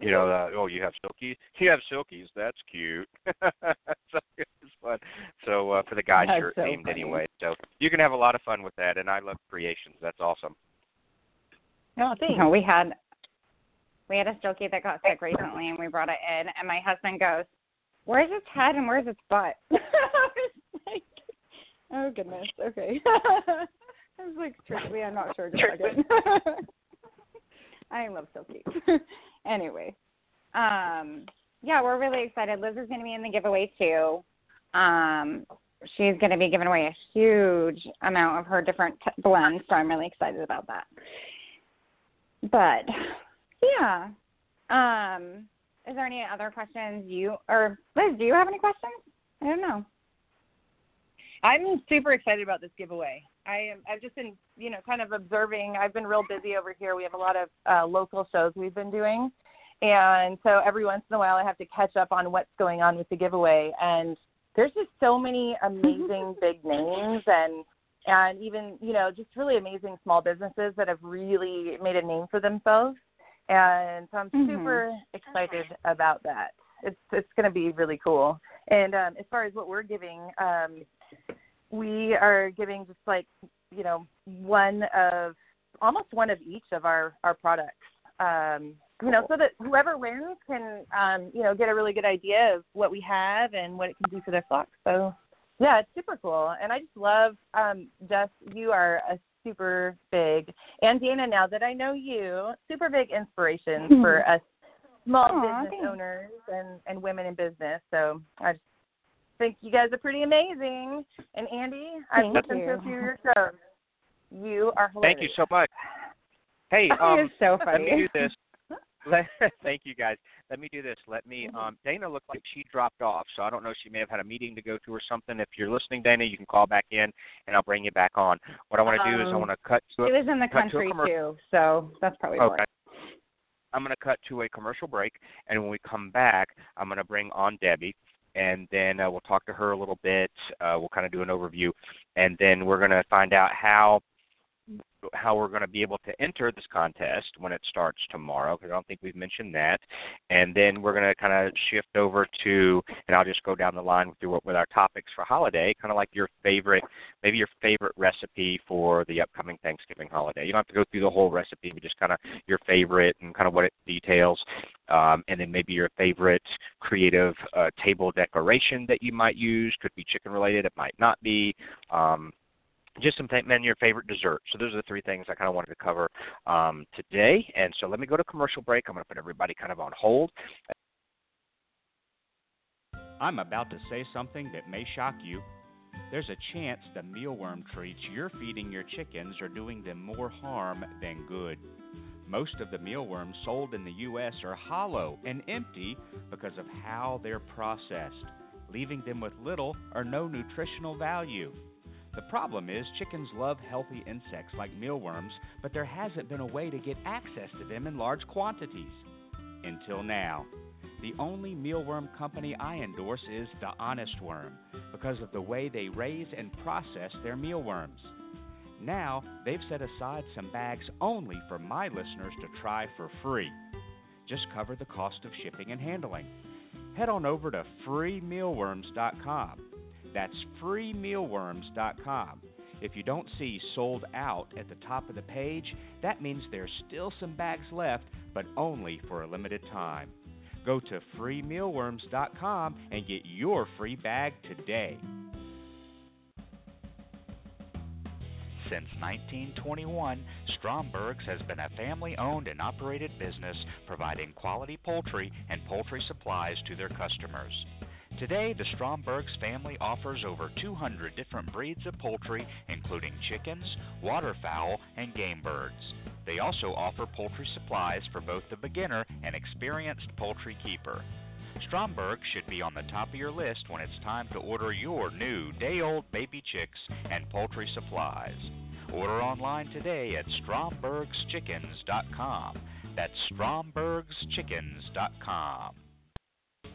you know, uh, oh you have Silkies, you have Silkies, that's cute. so it's fun. So uh, for the guys, That's shirt so themed funny. anyway. So you can have a lot of fun with that, and I love creations. That's awesome. No, thanks. No, we had we had a Silkie that got sick recently, and we brought it in, and my husband goes, "Where's its head and where's its butt?" Like, "Oh goodness, okay." I was like, "Truthfully, I'm not sure." Just second. I love Silky. anyway, um, yeah, we're really excited. Liz is going to be in the giveaway too. Um, she's going to be giving away a huge amount of her different t- blends, so I'm really excited about that. But yeah, um, is there any other questions you or Liz? Do you have any questions? I don't know. I'm super excited about this giveaway. I am. I've just been, you know, kind of observing. I've been real busy over here. We have a lot of uh, local shows we've been doing, and so every once in a while I have to catch up on what's going on with the giveaway. And there's just so many amazing big names and and even you know just really amazing small businesses that have really made a name for themselves. And so I'm Mhm. super excited about that. It's it's going to be really cool. And um, as far as what we're giving, um, we are giving just like you know one of almost one of each of our our products um you know so that whoever wins can um you know get a really good idea of what we have and what it can do for their flock so yeah it's super cool and i just love um jess you are a super big and dana now that i know you super big inspiration for us small Aw, business thanks. owners and and women in business so i just think you guys are pretty amazing and andy i've Thank listened to a few of your shows you are hilarious. Thank you so much. Hey, um, is so let me funny. do this. Let, thank you guys. Let me do this. Let me. Mm-hmm. Um, Dana looked like she dropped off, so I don't know. She may have had a meeting to go to or something. If you're listening, Dana, you can call back in, and I'll bring you back on. What I want to do is I Um, want to cut to. Was in the cut to country too, so that's probably. Okay. I'm going to cut to a commercial break, and when we come back, I'm going to bring on Debbie, and then uh, we'll talk to her a little bit. Uh, we'll kind of do an overview, and then we're going to find out how how we're going to be able to enter this contest when it starts tomorrow because I don't think we've mentioned that. And then we're going to kind of shift over to, and I'll just go down the line with your, with our topics for holiday, kind of like your favorite, maybe your favorite recipe for the upcoming Thanksgiving holiday. You don't have to go through the whole recipe, but just kind of your favorite and kind of what it details. Um, and then maybe your favorite creative uh, table decoration that you might use could be chicken related. It might not be. Um, just some th- and your favorite dessert. So those are the three things I kind of wanted to cover um, today. And so let me go to commercial break. I'm going to put everybody kind of on hold. I'm about to say something that may shock you. There's a chance the mealworm treats you're feeding your chickens are doing them more harm than good. Most of the mealworms sold in the U.S. are hollow and empty because of how they're processed, leaving them with little or no nutritional value. The problem is chickens love healthy insects like mealworms, but there hasn't been a way to get access to them in large quantities. Until now. The only mealworm company I endorse is The Honest Worm because of the way they raise and process their mealworms. Now, they've set aside some bags only for my listeners to try for free. Just cover the cost of shipping and handling. Head on over to freemealworms.com. That's freemealworms.com. If you don't see sold out at the top of the page, that means there's still some bags left, but only for a limited time. Go to freemealworms.com and get your free bag today. Since 1921, Stromberg's has been a family owned and operated business providing quality poultry and poultry supplies to their customers. Today, the Stromberg's family offers over 200 different breeds of poultry, including chickens, waterfowl, and game birds. They also offer poultry supplies for both the beginner and experienced poultry keeper. Stromberg should be on the top of your list when it's time to order your new day old baby chicks and poultry supplies. Order online today at strombergschickens.com. That's strombergschickens.com.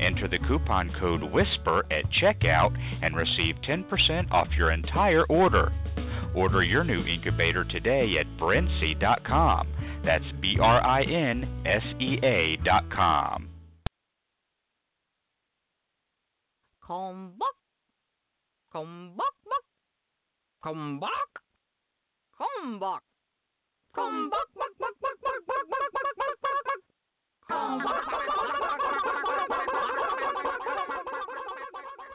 Enter the coupon code WHISPER at checkout and receive 10% off your entire order. Order your new incubator today at Brinsea.com. That's B R I N S E A.com. Come back. Come back, back. Come back. Come back. Come back, back, back, back, back, back, back, back, back, back, back. Come back.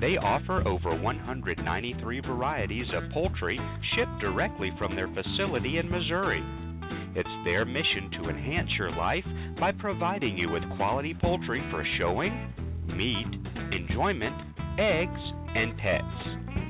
They offer over 193 varieties of poultry shipped directly from their facility in Missouri. It's their mission to enhance your life by providing you with quality poultry for showing, meat, enjoyment, eggs, and pets.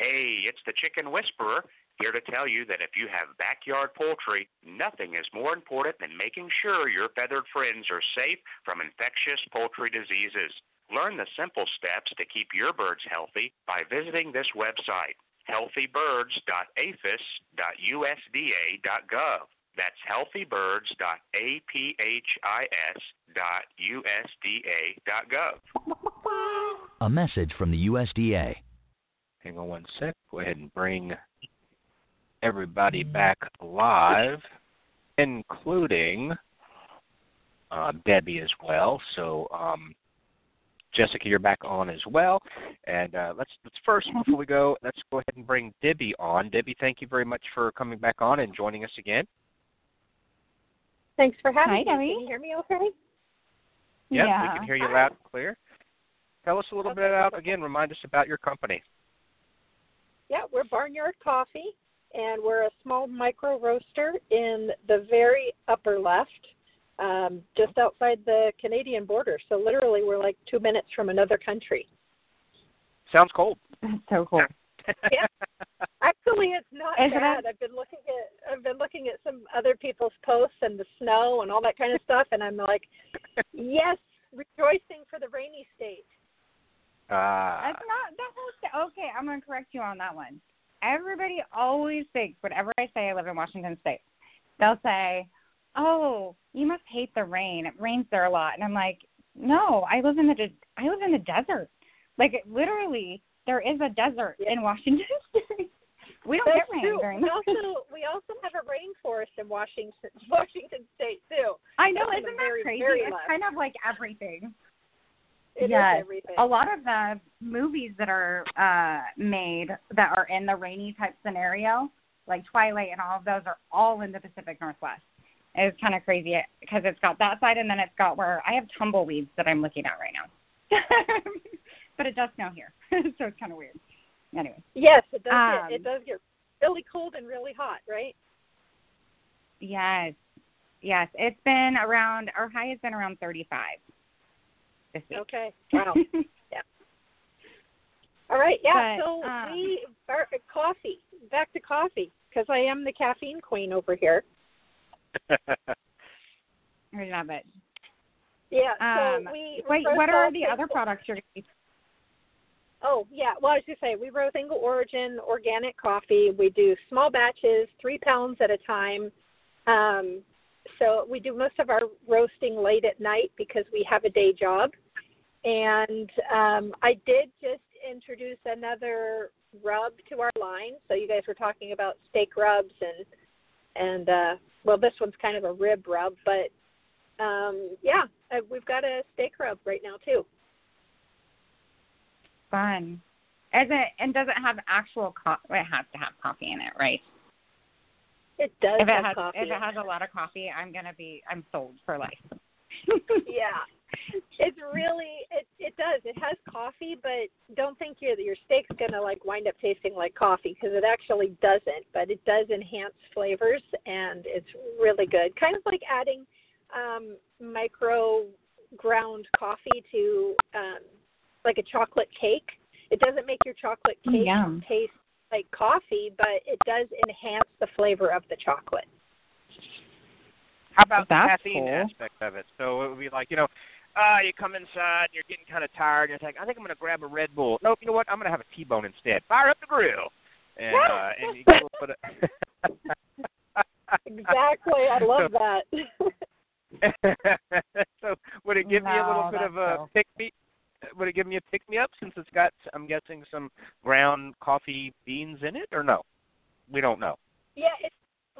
Hey, it's the Chicken Whisperer, here to tell you that if you have backyard poultry, nothing is more important than making sure your feathered friends are safe from infectious poultry diseases. Learn the simple steps to keep your birds healthy by visiting this website, healthybirds.aphis.usda.gov. That's healthybirds.aphis.usda.gov. A message from the USDA. Hang on one sec. Go ahead and bring everybody back live, including uh, Debbie as well. So, um, Jessica, you're back on as well. And uh, let's let's first, before we go, let's go ahead and bring Debbie on. Debbie, thank you very much for coming back on and joining us again. Thanks for having Hi, me. Debbie. Can you hear me okay? Yep, Yeah. we can hear you loud and clear. Tell us a little bit about again. Remind us about your company. Yeah, we're Barnyard Coffee, and we're a small micro roaster in the very upper left, um, just outside the Canadian border. So literally, we're like two minutes from another country. Sounds cold. That's so cool. yeah. Actually, it's not Is it bad. I've been looking at I've been looking at some other people's posts and the snow and all that kind of stuff, and I'm like, yes, rejoicing for the rainy state. Ah. That's not that whole okay, I'm gonna correct you on that one. Everybody always thinks whenever I say I live in Washington State, they'll say, "Oh, you must hate the rain. It rains there a lot." And I'm like, "No, I live in the de- I live in the desert. Like literally, there is a desert in Washington State. we don't That's get rain true. very we also we also have a rainforest in Washington Washington State too. I know, That's isn't that very, crazy? very it's left. kind of like everything. It yes. A lot of the movies that are uh made that are in the rainy type scenario, like Twilight and all of those are all in the Pacific Northwest. It's kind of crazy because it's got that side and then it's got where I have tumbleweeds that I'm looking at right now. but it does snow here. so it's kind of weird. Anyway. Yes, it does. Um, get, it does get really cold and really hot, right? Yes. Yes. It's been around our high has been around 35 this week. Okay. Wow. yeah. All right. Yeah. But, so um, we are coffee. Back to coffee because I am the caffeine queen over here. I love it. Yeah. Um, so we wait, what are the other products you're to be Oh yeah. Well, I was just say we roast single origin organic coffee. We do small batches, three pounds at a time. Um, so we do most of our roasting late at night because we have a day job. And um, I did just introduce another rub to our line. So you guys were talking about steak rubs and and uh, well, this one's kind of a rib rub, but um, yeah, uh, we've got a steak rub right now too. fun? Is it and does it have actual coffee? It has to have coffee in it, right? It does if it have has coffee. if it has a lot of coffee, I'm gonna be I'm sold for life. yeah. It's really it it does. It has coffee, but don't think your your steak's gonna like wind up tasting like coffee because it actually doesn't. But it does enhance flavors and it's really good. Kind of like adding um, micro ground coffee to um, like a chocolate cake. It doesn't make your chocolate Mm, cake yum. taste like coffee, but it does enhance the flavor of the chocolate. How about That's the caffeine cool. aspect of it? So it would be like, you know, ah, you come inside, and you're getting kind of tired, and you're like, I think I'm going to grab a Red Bull. Nope, you know what? I'm going to have a T-bone instead. Fire up the grill, and uh, and you get a little bit of. exactly. I love that. so would it give me a little bit of a so- pick me? Would it give me a pick me up since it's got, I'm guessing, some ground coffee beans in it, or no? We don't know. yeah, it,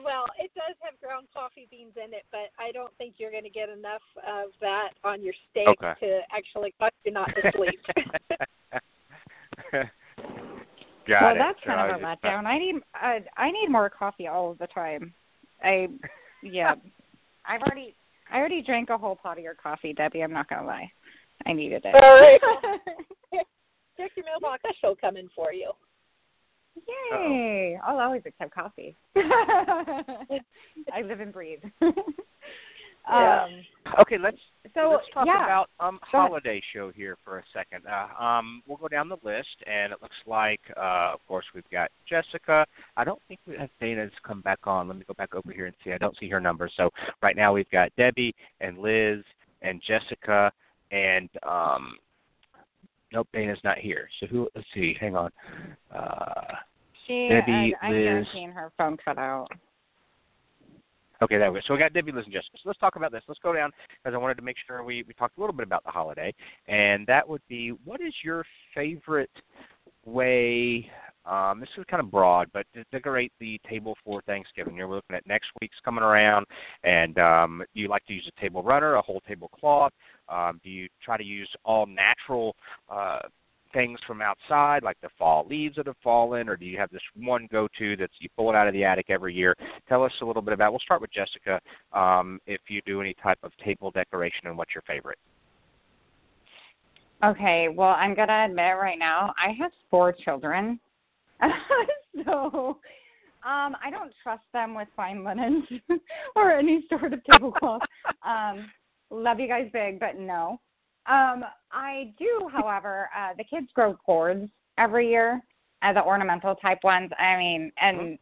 well, it does have ground coffee beans in it, but I don't think you're going to get enough of that on your steak Okay. to actually cause you not to sleep. Got well, it. that's kind I of a was letdown. I need uh, I need more coffee all of the time. I yeah. I've already I already drank a whole pot of your coffee, Debbie. I'm not gonna lie. I needed it. All right. Check your mailbox. She'll come in for you. Yay! I'll always accept coffee. I live and breathe. Yeah. Um, Okay, let's so let's talk yeah. about um holiday show here for a second. Uh, um, we'll go down the list, and it looks like, uh, of course, we've got Jessica. I don't think we have Dana's come back on. Let me go back over here and see. I don't see her number. So right now we've got Debbie and Liz and Jessica and um. Nope, Dana's not here. So who? Let's see. Hang on. Uh, She Debbie, I, I'm Liz. her phone cut out. Okay, there we go. So we got Debbie, Liz, and Jessica. So let's talk about this. Let's go down because I wanted to make sure we, we talked a little bit about the holiday, and that would be what is your favorite way? Um, this is kind of broad, but to decorate the table for Thanksgiving. You're looking at next week's coming around, and um, you like to use a table runner, a whole tablecloth? Um, do you try to use all natural uh, things from outside, like the fall leaves that have fallen, or do you have this one go-to that's you pull it out of the attic every year? Tell us a little bit about. We'll start with Jessica. Um, if you do any type of table decoration, and what's your favorite? Okay, well, I'm gonna admit right now, I have four children, so um, I don't trust them with fine linens or any sort of tablecloth. um, love you guys big, but no. Um, I do, however, uh, the kids grow gourds every year, uh, the ornamental type ones. I mean, and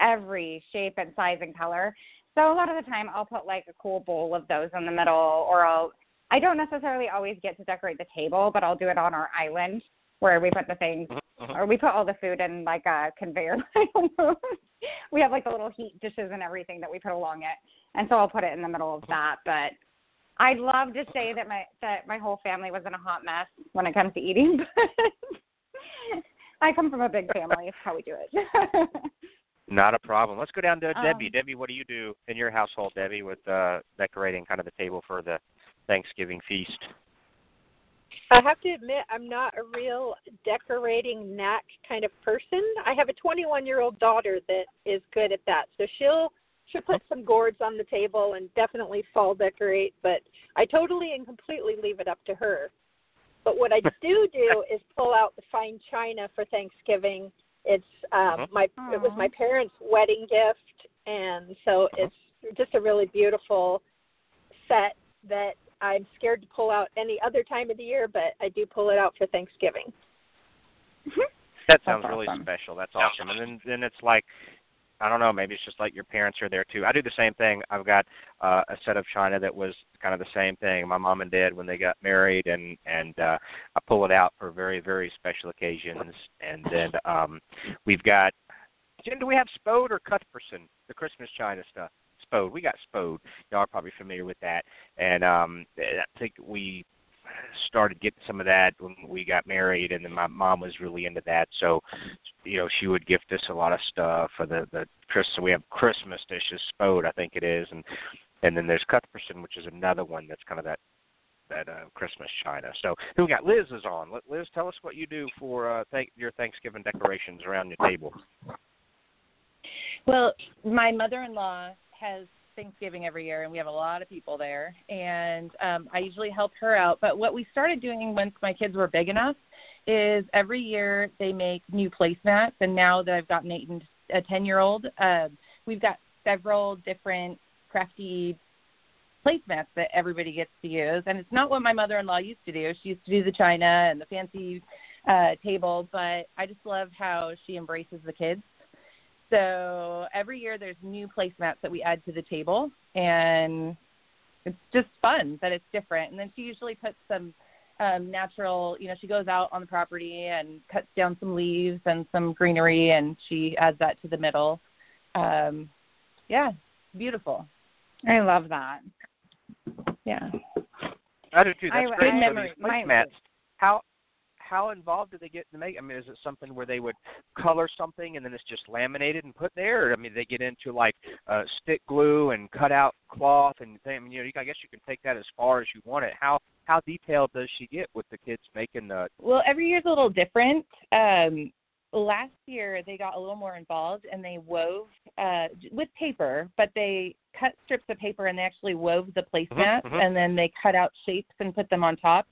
every shape and size and color. So a lot of the time, I'll put like a cool bowl of those in the middle, or I'll. I don't necessarily always get to decorate the table, but I'll do it on our island where we put the things, or we put all the food in like a conveyor line we have like the little heat dishes and everything that we put along it, and so I'll put it in the middle of that. But I'd love to say that my that my whole family was in a hot mess when it comes to eating, but I come from a big family. It's how we do it. Not a problem. Let's go down to Um, Debbie. Debbie, what do you do in your household, Debbie, with uh, decorating kind of the table for the Thanksgiving feast? I have to admit, I'm not a real decorating knack kind of person. I have a 21 year old daughter that is good at that, so she'll she'll put some gourds on the table and definitely fall decorate. But I totally and completely leave it up to her. But what I do do is pull out the fine china for Thanksgiving. It's um, uh-huh. my it was my parents' wedding gift, and so uh-huh. it's just a really beautiful set that I'm scared to pull out any other time of the year, but I do pull it out for Thanksgiving. Mm-hmm. That sounds really special. That's awesome. And then then it's like I don't know, maybe it's just like your parents are there too. I do the same thing. I've got uh, a set of china that was kind of the same thing. My mom and dad when they got married and and uh I pull it out for very very special occasions. And then um we've got Jen, do we have Spode or Cuthbertson, the Christmas china stuff? Spode. We got Spode. Y'all are probably familiar with that. And um I think we started getting some of that when we got married and then my mom was really into that. So you know she would gift us a lot of stuff for the the Chris so we have Christmas dishes Spode I think it is and and then there's Cuthbertson which is another one that's kind of that that uh Christmas china. So who we got Liz is on. Liz tell us what you do for uh thank your Thanksgiving decorations around your table. Well, my mother-in-law has Thanksgiving every year, and we have a lot of people there. And um, I usually help her out. But what we started doing once my kids were big enough is every year they make new placemats. And now that I've got Nathan, a ten-year-old, uh, we've got several different crafty placemats that everybody gets to use. And it's not what my mother-in-law used to do. She used to do the china and the fancy uh, table, but I just love how she embraces the kids. So every year there's new placemats that we add to the table, and it's just fun that it's different. And then she usually puts some um natural you know she goes out on the property and cuts down some leaves and some greenery and she adds that to the middle um yeah beautiful I love that. yeah I do too. That's I- great. I- So memory- these placemats, how how involved do they get to make? I mean, is it something where they would color something and then it's just laminated and put there? Or, I mean, they get into like uh, stick glue and cut out cloth and thing. I mean, you know, you, I guess you can take that as far as you want it. How how detailed does she get with the kids making the? Well, every year's a little different. Um, last year they got a little more involved and they wove uh, with paper, but they cut strips of paper and they actually wove the placemats mhm. and then they cut out shapes and put them on top.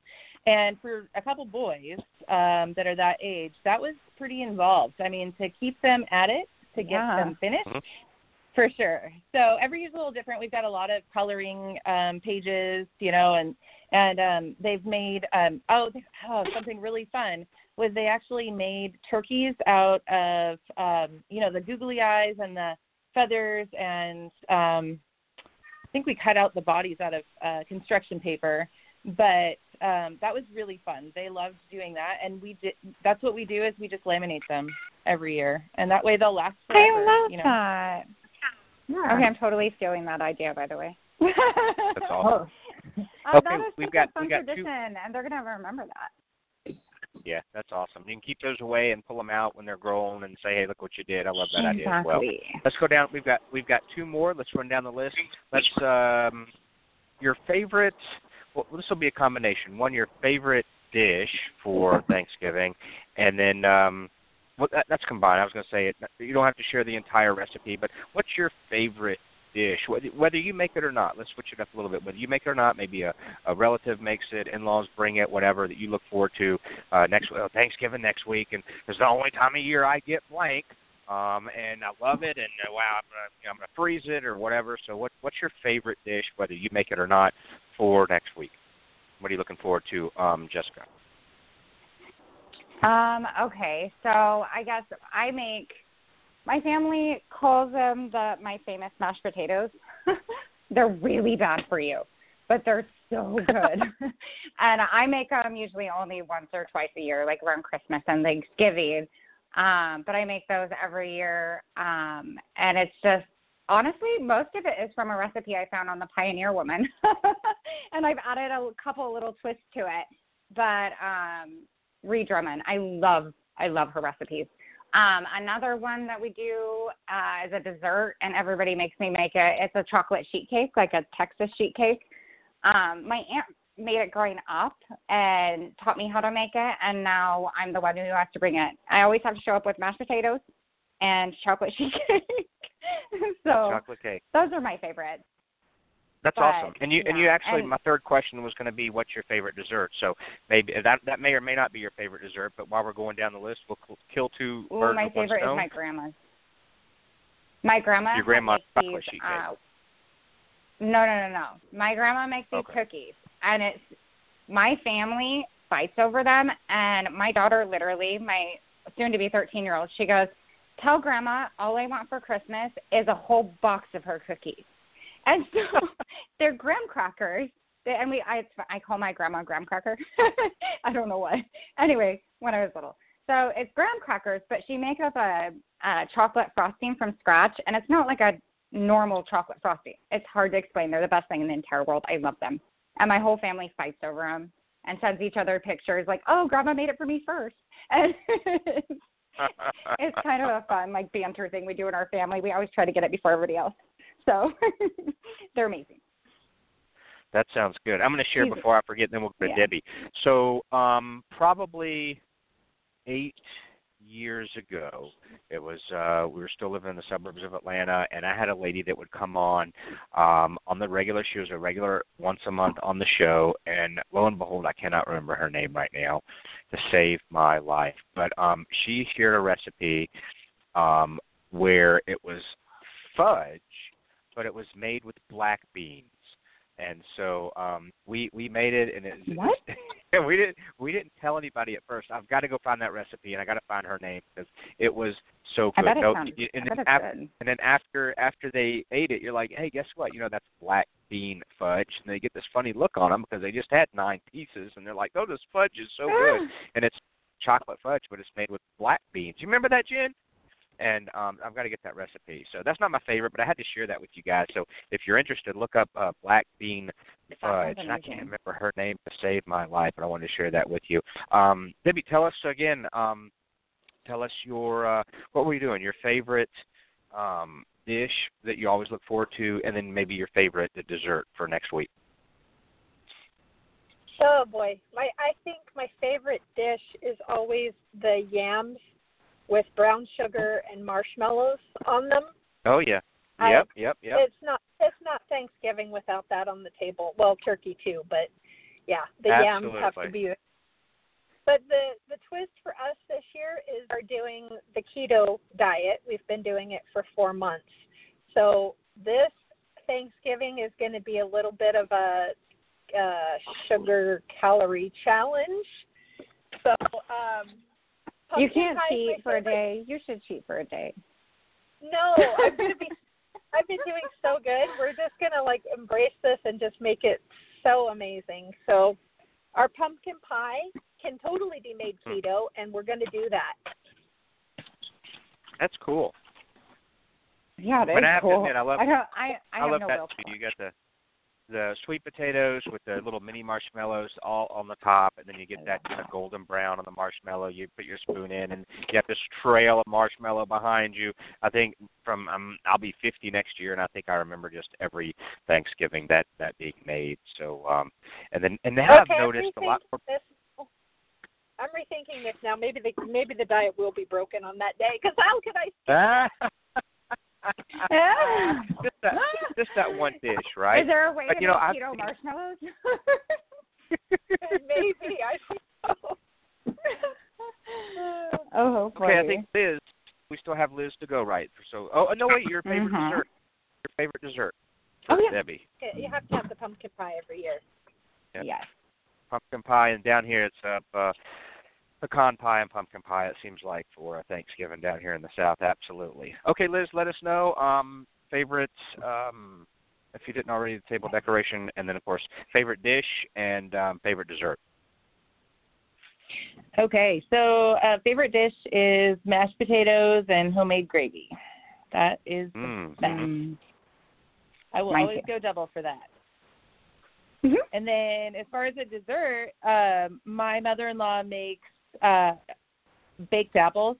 And for a couple boys um, that are that age, that was pretty involved. I mean, to keep them at it, to get Yeah. them finished, for sure. So every year's a little different. We've got a lot of coloring um, pages, you know, and and um, they've made um, oh, they- oh something really fun was they actually made turkeys out of um, you know the googly eyes and the feathers and um, I think we cut out the bodies out of uh, construction paper, but um, that was really fun. They loved doing that, and we did. That's what we do is we just laminate them every year, and that way they'll last forever. I love you know. that. Okay, I'm totally stealing that idea, by the way. That's awesome. Uh, Okay, that is we've got- a fun we got two- tradition, and they're gonna remember that. Yeah, that's awesome. You can keep those away and pull them out when they're grown and say, "Hey, look what you did." I love that idea as well. Exactly. Let's go down. We've got we've got two more. Let's run down the list. Let's um, your favorite. Well, this will be a combination. One, your favorite dish for Thanksgiving, and then um, well, that, that's combined. I was going to say it. You don't have to share the entire recipe, but what's your favorite dish? Whether, whether you make it or not. Let's switch it up a little bit. Whether you make it or not, maybe a, a relative makes it, in-laws bring it, whatever that you look forward to uh, next well, Thanksgiving next week, and it's the only time of year I get blank. Um, and I love it, and uh, wow, I'm gonna, you know, I'm gonna freeze it or whatever. So, what what's your favorite dish, whether you make it or not, for next week? What are you looking forward to, um, Jessica? Um, okay, so I guess I make my family calls them the my famous mashed potatoes. they're really bad for you, but they're so good. and I make them usually only once or twice a year, like around Christmas and Thanksgiving. Um, but I make those every year. Um, and it's just honestly most of it is from a recipe I found on the Pioneer Woman. and I've added a couple little twists to it. But um Ree Drummond. I love I love her recipes. Um, another one that we do uh, is a dessert, and everybody makes me make it. It's a chocolate sheet cake, like a Texas sheet cake. Um, my aunt made it growing up and taught me how to make it, and now I'm the one who has to bring it. I always have to show up with mashed potatoes and chocolate sheet cake. so Chocolate cake. those are my favorites. That's But, awesome. And you and you actually, and- my third question was going to be, what's your favorite dessert? So maybe that that may or may not be your favorite dessert. But while we're going down the list, we'll kill two Ooh, birds my with one stone. My favorite is my grandma's. My grandma Your grandma's makes chocolate these, sheet uh, cake. No, no, no, no. My grandma makes these Okay. cookies, and it's my family fights over them. And my daughter, literally, my soon-to-be 13-year-old, she goes, "Tell grandma all I want for Christmas is a whole box of her cookies." And so they're graham crackers. They, and we, I, I call my grandma graham cracker. I don't know why. Anyway, when I was little. So it's graham crackers, but she makes up a, a chocolate frosting from scratch, and it's not like a normal chocolate frosting. It's hard to explain. They're the best thing in the entire world. I love them, and my whole family fights over them and sends each other pictures like, "Oh, Grandma made it for me first. And it's kind of a fun like banter thing we do in our family. We always try to get it before everybody else. So they're amazing. That sounds good. I'm going to share She's- before I forget, then we'll go to Yeah. Debbie. So, um, probably eight years ago, it was uh, we were still living in the suburbs of Atlanta, and I had a lady that would come on um, on the regular. She was a regular once a month on the show, and lo and behold, I cannot remember her name right now to save my life. But um, she shared a recipe um, where it was fudge, but it was made with black beans and so um we we made it and it What? and we didn't we didn't tell anybody at first i've got to go find that recipe and i got to find her name because it was so I good bet it No, sounds- and I then after good. and then after after they ate it you're like hey guess what you know that's black bean fudge, and they get this funny look on them because they just had nine pieces, and they're like, "Oh, this fudge is so good," and it's chocolate fudge, but it's made with black beans. You remember that, Jen? And um, I've got to get that recipe. So that's not my favorite, but I had to share that with you guys. So if you're interested, look up uh, black bean fudge. And I can't remember her name to save my life, but I wanted to share that with you. Um, Debbie, tell us again. Um, tell us your uh, what were you doing? Your favorite um, dish that you always look forward to, and then maybe your favorite dessert for next week. Oh boy, my I think my favorite dish is always the yams with brown sugar and marshmallows on them. Oh yeah. I- Yep, yep, yep. It's not it's not Thanksgiving without that on the table. Well, turkey too, but yeah, the yams have to be. But the the twist for us this year is we're doing the keto diet. We've been doing it for four months, so this Thanksgiving is going to be a little bit of a uh, sugar calorie challenge. So um, You can't pie is my cheat for a favorite. day. You should cheat for a day. No, I'm gonna be. I've been doing so good. We're just gonna like embrace this and just make it so amazing. So, our pumpkin pie can totally be made hmm. keto, and we're gonna do that. That's cool. Yeah, it is but I have cool. to admit, I love. I don't. I I, have love no that will. too. You got the the sweet potatoes with the little mini marshmallows all on the top, and then you get that kind of golden brown on the marshmallow. You put your spoon in, and you have this trail of marshmallow behind you. I think from um, I'll be 50 next year, and I think I remember just every Thanksgiving that that being made. So, um, and then and now okay, I've noticed a lot rethinking this. I'm rethinking this now. Maybe the maybe the diet will be broken on that day. Because how could I? just that, just that one dish, right? Is there a way Like, to you know, make keto marshmallows? maybe I think so. oh, Okay, I think Liz. We still have Liz to go, right? So, oh no, wait, your favorite Mhm. dessert. Your favorite dessert. Oh, yeah. Debbie. Okay, You have to have the pumpkin pie every year. Yeah. Yes. Pumpkin pie, and down here it's uh, uh, pecan pie and pumpkin pie. It seems like for Thanksgiving down here in the South. Absolutely. Okay, Liz, let us know um, favorite. Um, if you didn't already, the table decoration, and then of course favorite dish and um, favorite dessert. Okay, so uh, favorite dish is mashed potatoes and homemade gravy. That is the Mm. best. I will Mine always too. go double for that. Mhm. And then as far as a dessert, um, my mother-in-law makes uh, baked apples,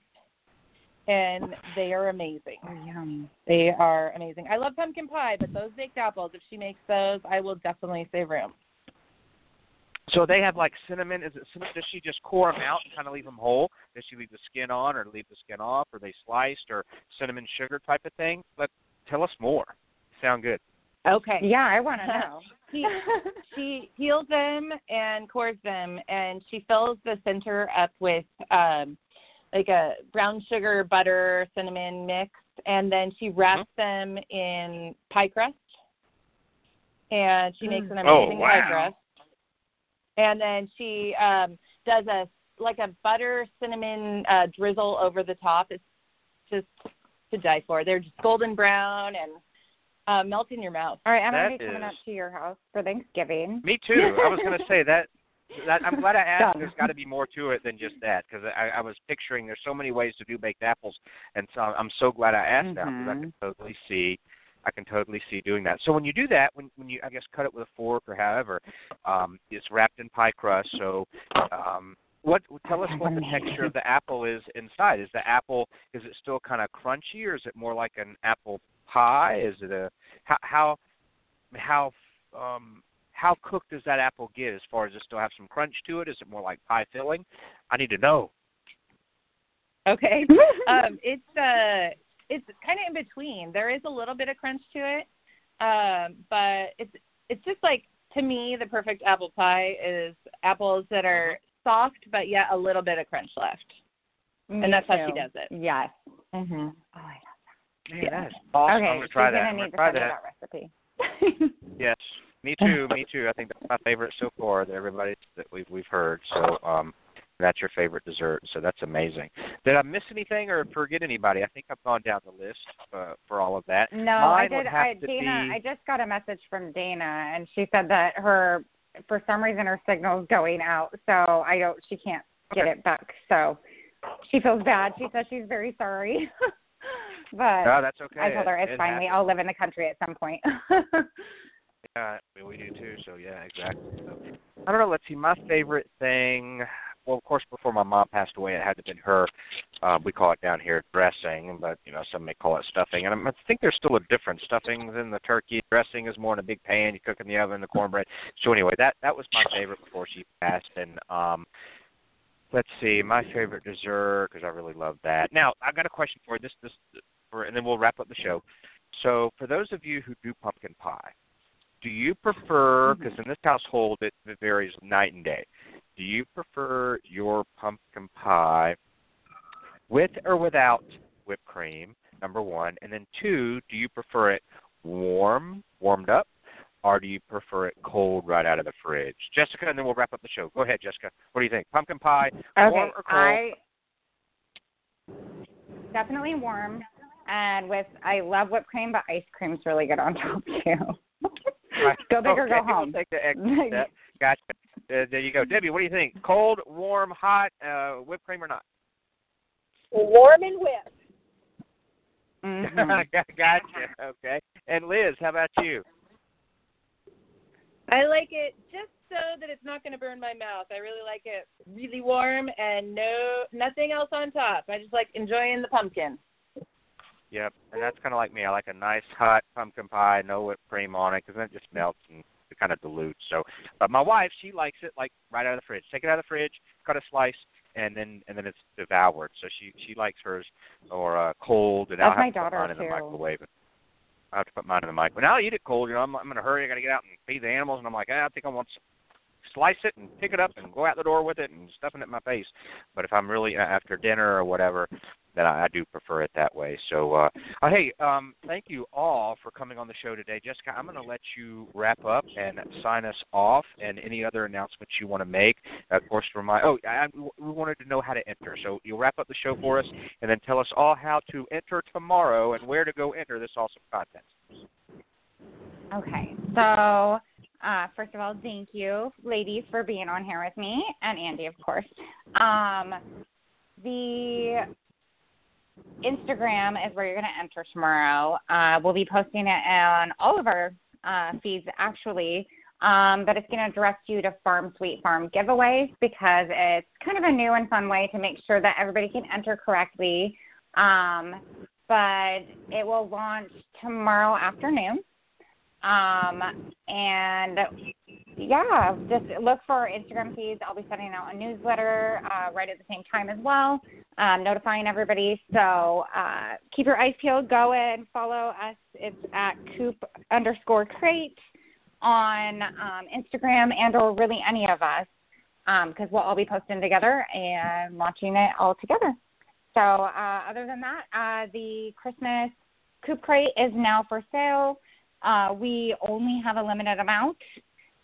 and they are amazing. Oh, yum. They are amazing. I love pumpkin pie, but those baked apples, if she makes those, I will definitely save room. So they have like cinnamon. Is it cinnamon? Does she just core them out and kind of leave them whole? Does she leave the skin on, or leave the skin off, or they sliced, or cinnamon sugar type of thing? Let tell us more. Sound good. Okay. Yeah, I want to know. she she peels them and cores them and she fills the center up with um like a brown sugar butter cinnamon mix and then she wraps them in pie crust and she makes an Oh, amazing wow. pie crust and then she um does a like a butter cinnamon uh drizzle over the top it's just to die for they're just golden brown and uh melt in your mouth All right, I'm gonna That be coming is- up to your house for Thanksgiving. Me too. I was going to say that. That I'm glad I asked. Done. There's got to be more to it than just that because I, I was picturing there's so many ways to do baked apples, and so I'm so glad I asked now because I can totally see. I can totally see doing that. So when you do that, when when you I guess cut it with a fork or however, um, it's wrapped in pie crust. So um, what tell us what the texture of the apple is inside? Is the apple is it still kind of crunchy or is it more like an apple pie? Is it a how how how um how cooked does that apple get as far as it still have some crunch to it? Is it more like pie filling? I need to know. Okay. um, it's uh, it's kind of in between. There is a little bit of crunch to it, um, but it's it's just like to me the perfect apple pie is apples that are soft but yet a little bit of crunch left, Me and that's how she does it. Yes. Mm-hmm. Oh, I Man, that is awesome. Okay, I'm gonna try that. I'm need gonna try to send me that. that recipe. Yes, me too. me too. I think that's my favorite so far. That everybody that we've we've heard. So um, That's your favorite dessert, so that's amazing. Did I miss anything or forget anybody? I think I've gone down the list uh, for all of that. No, Mine I did. I, Dana, be- I just got a message from Dana, and she said that her, for some reason, her signal's going out, so I don't. She can't get it back. So she feels bad. She says she's very sorry. but No, that's okay. I told her it's it fine. We all live in the country at some point. Yeah, I mean, we do too. So yeah, exactly. So, I don't know. Let's see. My favorite thing. Well, of course, before my mom passed away, it had to have been her. Uh, we call it down here dressing, but you know, some may call it stuffing. And I'm- I think there's still a difference. Stuffing in the turkey. Dressing is more in a big pan. You cook in the oven. The cornbread. So anyway, that that was my favorite before she passed. And um, let's see, my favorite dessert because I really love that. Now I've got a question for you. This this and then we'll wrap up the show. So for those of you who do pumpkin pie do you prefer mm-hmm. because in this household it, it varies night and day. Do you prefer your pumpkin pie with or without whipped cream number one? And then two do you prefer it warm warmed up or do you prefer it cold right out of the fridge? Jessica and then we'll wrap up the show. Go ahead jessica. What do you think? Pumpkin pie okay, warm or cold? I definitely warm, and with I love whipped cream, but ice cream's really good on top too. go big or go home. We'll take the extra step. Gotcha. Uh, there you go, Debbie. What do you think? Cold, warm, hot, uh, whipped cream or not? Warm and whipped. Mhm. gotcha. Okay. And Liz, how about you? I like it just so that it's not going to burn my mouth. I really like it really warm and no nothing else on top. I just like enjoying the pumpkin. Yep. And that's kind of like me. I like a nice hot pumpkin pie, no whipped cream on it, because then it just melts and it kind of dilutes. So, but my wife, she likes it like right out of the fridge. Take it out of the fridge, cut a slice, and then and then it's devoured. So she she likes hers or uh, cold, and That's I'll have my to put daughter, mine in the microwave. I have to put mine in the microwave. Now I eat it cold. You know, I'm I'm in a hurry. I got to get out and feed the animals, and I'm like, ah, I think I want to slice it and pick it up and go out the door with it and stuffing it in my face. But if I'm really uh, after dinner or whatever, then I, I do prefer it that way. So, uh, uh, hey, um, thank you all for coming on the show today, Jessica. I'm going to let you wrap up and sign us off, and any other announcements you want to make. Of course, my oh, I, we wanted to know how to enter. So you'll wrap up the show for us, and then tell us all how to enter tomorrow and where to go enter this awesome contest. Okay, so uh, first of all, thank you, ladies, for being on here with me, and Andy, of course. Um, the Instagram is where you're going to enter tomorrow. Uh, we'll be posting it on all of our uh, feeds, actually. Um, but it's going to direct you to Farm Sweet Farm giveaways because it's kind of a new and fun way to make sure that everybody can enter correctly. Um, but it will launch tomorrow afternoon. Um, and yeah, just look for our Instagram feeds. I'll be sending out a newsletter uh, right at the same time as well, um, notifying everybody. So uh, keep your eyes peeled. Go and follow us. It's at coop underscore crate on um, Instagram and or really any of us because we'll all be posting together and launching it all together. So uh, other than that, uh, the Christmas coop crate is now for sale. Uh, we only have a limited amount,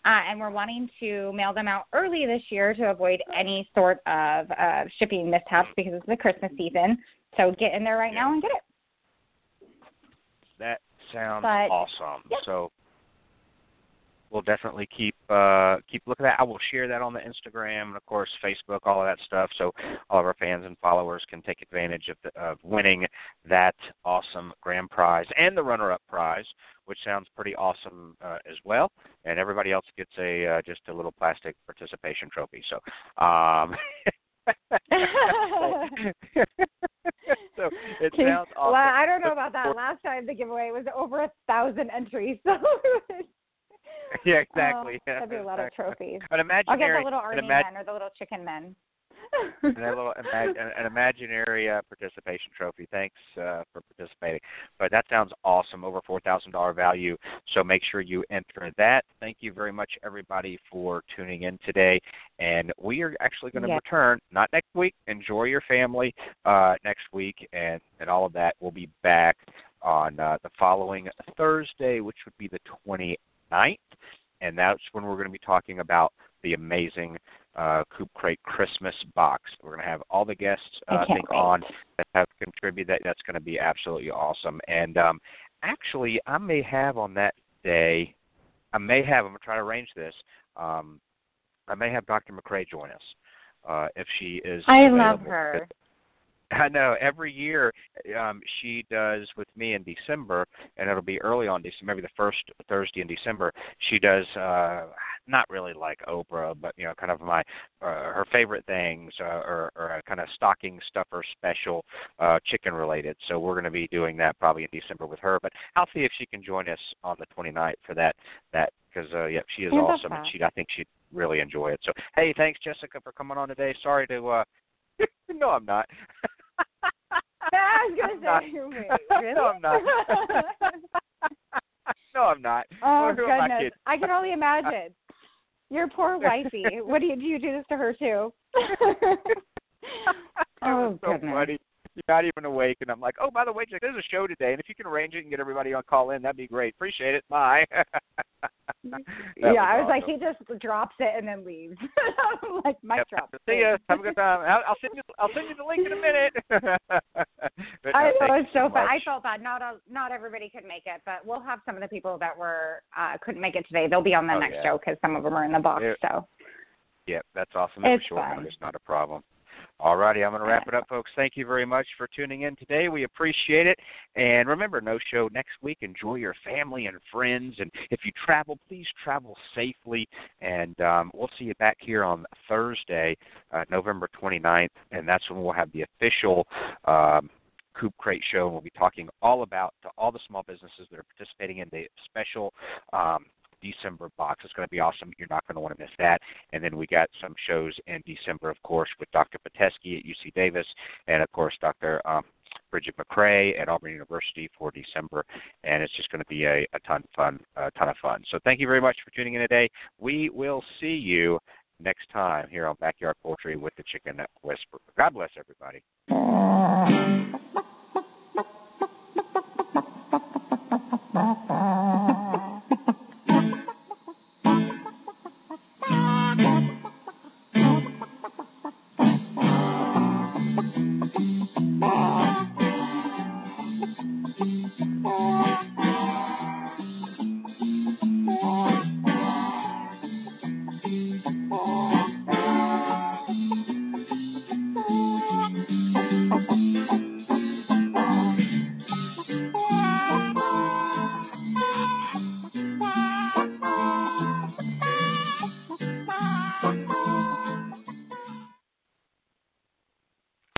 uh, and we're wanting to mail them out early this year to avoid any sort of uh, shipping mishaps because it's the Christmas season. So get in there right now and get it. That sounds But- awesome. So we'll definitely keep uh, keep looking at. that. I will share that on the Instagram and of course Facebook, all of that stuff, so all of our fans and followers can take advantage of, the, of winning that awesome grand prize and the runner-up prize, which sounds pretty awesome uh, as well. And everybody else gets a uh, just a little plastic participation trophy. So. Um, so it sounds awesome. Well, I don't know about that. Last time the giveaway was over a thousand entries, so yeah, exactly. Oh, that'd be a lot of trophies. An I'll get the little army imag- men or the little chicken men. and a little imag- an, an imaginary uh, participation trophy. Thanks uh, for participating. But that sounds awesome. Over four thousand dollar value. So make sure you enter that. Thank you very much, everybody, for tuning in today. And we are actually going to Yes. return not next week. Enjoy your family uh, next week, and and all of that. We'll be back on uh, the following Thursday, which would be the 29th, and that's when we're going to be talking about the amazing uh, Coop Crate Christmas box. We're going to have all the guests uh, think wait. on that have contributed. That that's going to be absolutely awesome. And um, actually, I may have on that day. I may have. I'm going to try to arrange this. Um, I may have Dr. McCrea join us uh, if she is. I love her. I know every year um, she does with me in December, and it'll be early on December, maybe the first Thursday in December. She does uh, not really like Oprah, but you know, kind of my uh, her favorite things, uh, or, or a kind of stocking stuffer special, uh, chicken related. So we're going to be doing that probably in December with her. But I'll see if she can join us on the 29th for that. That because uh, yeah, she is I awesome, and she I think she'd really enjoy it. So hey, thanks Jessica for coming on today. Sorry to. uh no, I'm not. I was gonna I'm say, wait, really? no, I'm not. no, I'm not. oh Who goodness. I can only imagine. Your poor wifey. what do you do? You do this to her too? Oh so goodness. funny. You're not even awake, and I'm like, oh, by the way, Jack, there's a show today, and if you can arrange it and get everybody on call in, that'd be great. Appreciate it. Bye. Yeah, I was like, he just drops it and then leaves. I'm like, mic Yep. drop. See ya. Have a good time. I'll, I'll send you. I'll send you the link in a minute. No, I know it's so fun. I felt bad. Not a, not everybody could make it, but we'll have some of the people that were uh couldn't make it today. They'll be on the Oh, next yeah. show because some of them are in the box. Yeah. So Yeah, that's awesome. Was It's short fun. notice, not a problem. All righty, I'm going to wrap it up, folks. Thank you very much for tuning in today. We appreciate it. And remember, no show next week. Enjoy your family and friends. And if you travel, please travel safely. And um, we'll see you back here on Thursday, uh, November 29th. And that's when we'll have the official um, Coop Crate Show. And we'll be talking all about to all the small businesses that are participating in the special um, December box. It's going to be awesome. You're not going to want to miss that. And then we got some shows in December, of course, with Dr. Pitesky at UC Davis, and of course Dr. Um, Brigid McCrea at Auburn University for December, and it's just going to be a, a ton of fun, a ton of fun. So thank you very much for tuning in today. We will see you next time here on Backyard Poultry with the Chicken Whisperer. God bless everybody. Oh.